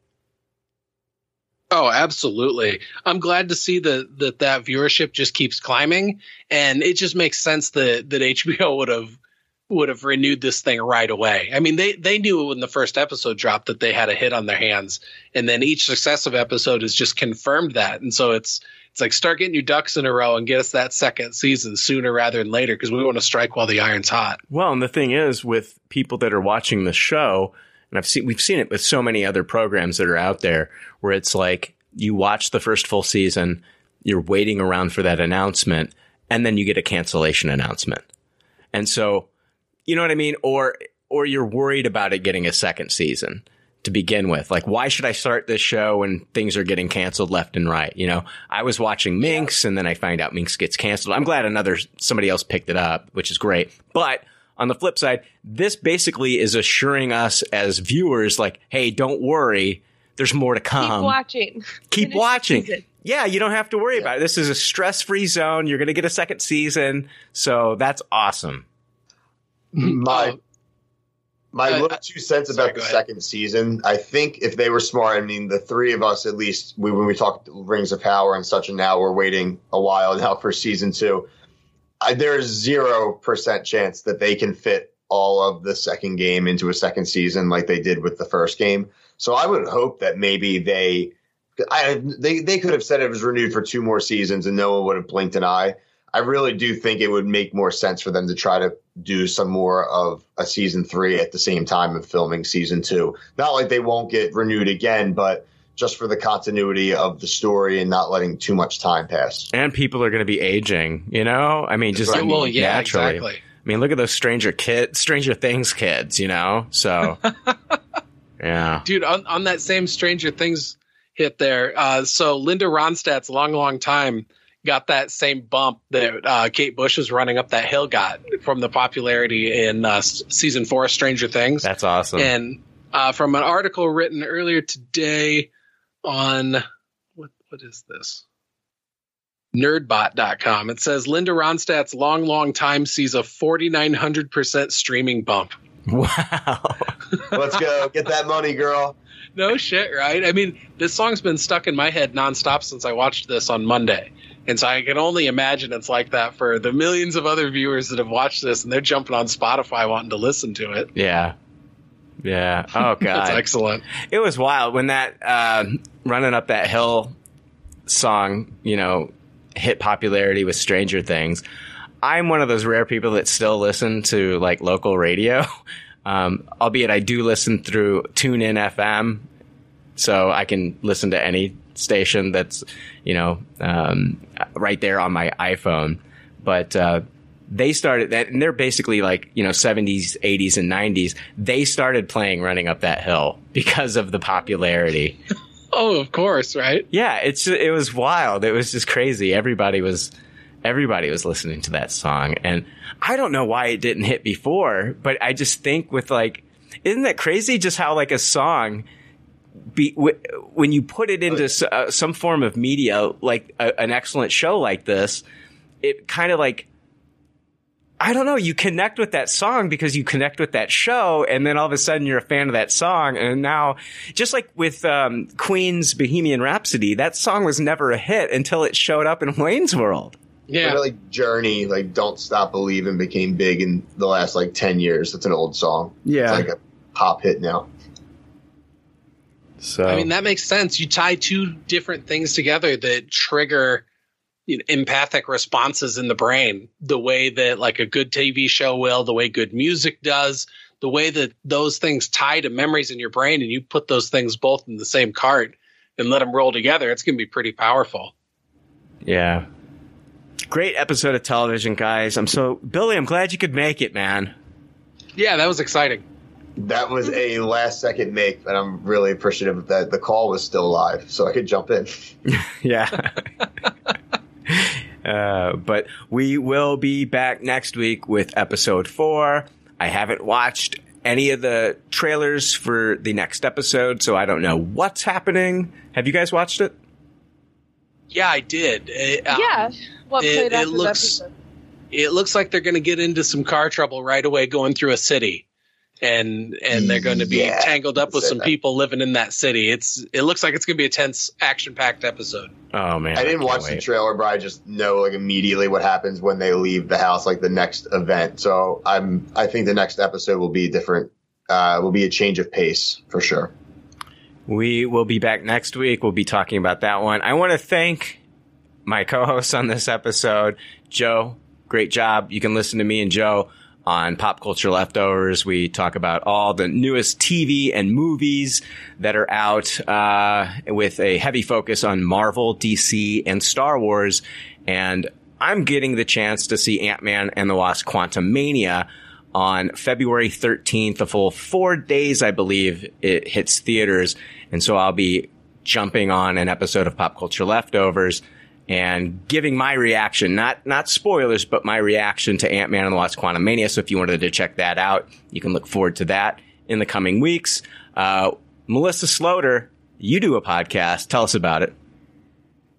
Oh, absolutely. I'm glad to see that that that viewership just keeps climbing and it just makes sense that that HBO would have would have renewed this thing right away. I mean, they they knew when the first episode dropped that they had a hit on their hands and then each successive episode has just confirmed that. And so it's it's like start getting your ducks in a row and get us that second season sooner rather than later because we want to strike while the iron's hot.
Well, and the thing is, with people that are watching the show, and I've seen we've seen it with so many other programs that are out there, where it's like you watch the first full season, you're waiting around for that announcement, and then you get a cancellation announcement, and so you know what I mean, or or you're worried about it getting a second season to begin with. Like, why should I start this show when things are getting canceled left and right? You know, I was watching Minx and then I find out Minx gets canceled. I'm glad another, somebody else picked it up, which is great. But on the flip side, this basically is assuring us as viewers, like, hey, don't worry. There's more to come.
Keep watching. [LAUGHS]
Keep
Finish
watching.
season.
Yeah, you don't have to worry about it. This is a stress free zone. You're going to get a second season. So that's awesome.
My
Oh,
my
Uh,
little two cents
sorry,
about the second season. I think if they were smart, I mean, the three of us at least, we, when we talked Rings of Power and such, and now we're waiting a while now for season two. I, there is zero percent chance that they can fit all of the second game into a second season like they did with the first game. So I would hope that maybe they, I they they could have said it was renewed for two more seasons and no one would have blinked an eye. I really do think it would make more sense for them to try to do some more of a season three at the same time of filming season two. Not like they won't get renewed again, but just for the continuity of the story and not letting too much time pass.
And people are going to be aging, you know? I mean, just
Right.
well, yeah,
naturally.
exactly.
I mean, look at those Stranger Kid, Stranger Things kids, you know? So, [LAUGHS] yeah.
dude on, on that same stranger things hit there uh, so linda ronstadt's long long time got that same bump that uh, kate bush was running up that hill got from the popularity in uh, season four of stranger things
That's awesome.
and uh, from an article written earlier today on what what is this nerdbot.com it says linda ronstadt's long long time sees a 4900% streaming bump
wow. [LAUGHS]
Let's go. Get that money, girl.
No shit, right? I mean, this song's been stuck in my head nonstop since I watched this on Monday. And so I can only imagine it's like that for the millions of other viewers that have watched this and they're jumping on Spotify wanting to listen to it.
Yeah. Yeah. [LAUGHS] Oh,
That's
God.
excellent.
it was wild when that uh, running up that hill song, you know, hit popularity with Stranger Things. I'm one of those rare people that still listen to like local radio, [LAUGHS] um, albeit I do listen through TuneIn FM, so I can listen to any station that's you know um, right there on my iPhone. But uh, they started that, and they're basically like you know 70s, 80s, and 90s. They started playing "Running Up That Hill" because of the popularity. [LAUGHS]
Oh, of course, right?
yeah, it's it was wild. It was just crazy. Everybody was everybody was listening to that song, and I don't know why it didn't hit before, but I just think with like, isn't that crazy? Just how like a song be w- when you put it into s- uh, some form of media, like a, an excellent show like this, it kind of like I don't know, you connect with that song because you connect with that show, and then all of a sudden you're a fan of that song. And now, just like with um, Queen's Bohemian Rhapsody, that song was never a hit until it showed up in Wayne's World.
Yeah.
But, like Journey, like Don't Stop Believing became big in the last like ten years. It's an old song.
Yeah.
It's like a pop hit now.
So
I mean, that makes sense. You tie two different things together that trigger you know, empathic responses in the brain, the way that like a good TV show will, the way good music does, the way that those things tie to memories in your brain, and you put those things both in the same cart and let them roll together, it's going to be pretty powerful.
yeah. Great episode of television, guys. I'm so Billy. I'm glad you could make it, man.
Yeah, that was exciting.
That was a last second make, and I'm really appreciative that the call was still live, so I could jump in. [LAUGHS]
Yeah. [LAUGHS] uh, but we will be back next week with episode four. I haven't watched any of the trailers for the next episode, so I don't know what's happening. Have you guys watched it?
Yeah, I did. It, um,
yeah. What
it-
played
it
after
looks-
that episode?
it looks like they're going to get into some car trouble right away going through a city and and they're going to be
Yeah,
tangled up with some
that.
people living in that city it's it looks like it's going to be a tense action packed episode
Oh man,
I didn't
can't
watch the trailer, but I just know like immediately what happens when they leave the house, like the next event. So I'm, I think the next episode will be different. Uh, will be a change of pace for sure.
We will be back next week. We'll be talking about that one. I want to thank my co-hosts on this episode, Joe. Great job. You can listen to me and Joe on Pop Culture Leftovers. We talk about all the newest TV and movies that are out, uh, with a heavy focus on Marvel, DC, and Star Wars. And I'm getting the chance to see Ant-Man and the Wasp Quantumania on February 13th, a full four days, I believe it hits theaters. And so I'll be jumping on an episode of Pop Culture Leftovers and giving my reaction, not, not spoilers, but my reaction to Ant-Man and the Wasp Quantumania. So if you wanted to check that out, you can look forward to that in the coming weeks. Uh, Melissa Sloter, you do a podcast. Tell us about it.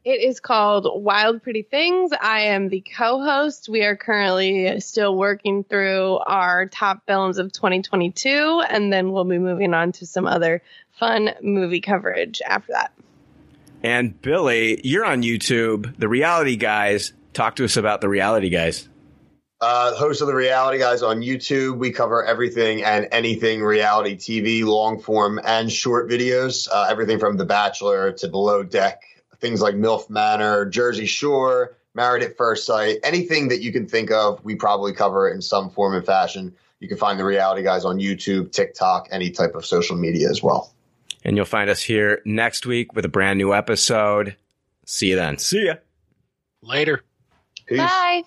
It is called Wild Pretty Things. I am the co host. We are currently still working through our top films of 2022, and then we'll be moving on to some other fun movie coverage after that.
And Billy, you're on YouTube, The Reality Guys. Talk to us about The Reality Guys.
Uh, host of the Reality Guys on YouTube. We cover everything and anything reality TV, long form and short videos. Uh, everything from The Bachelor to Below Deck, things like MILF Manor, Jersey Shore, Married at First Sight, anything that you can think of, we probably cover it in some form and fashion. You can find the Reality Guys on YouTube, TikTok, any type of social media as well.
And you'll find us here next week with a brand new episode. See you then. See ya.
later
Peace.
Bye.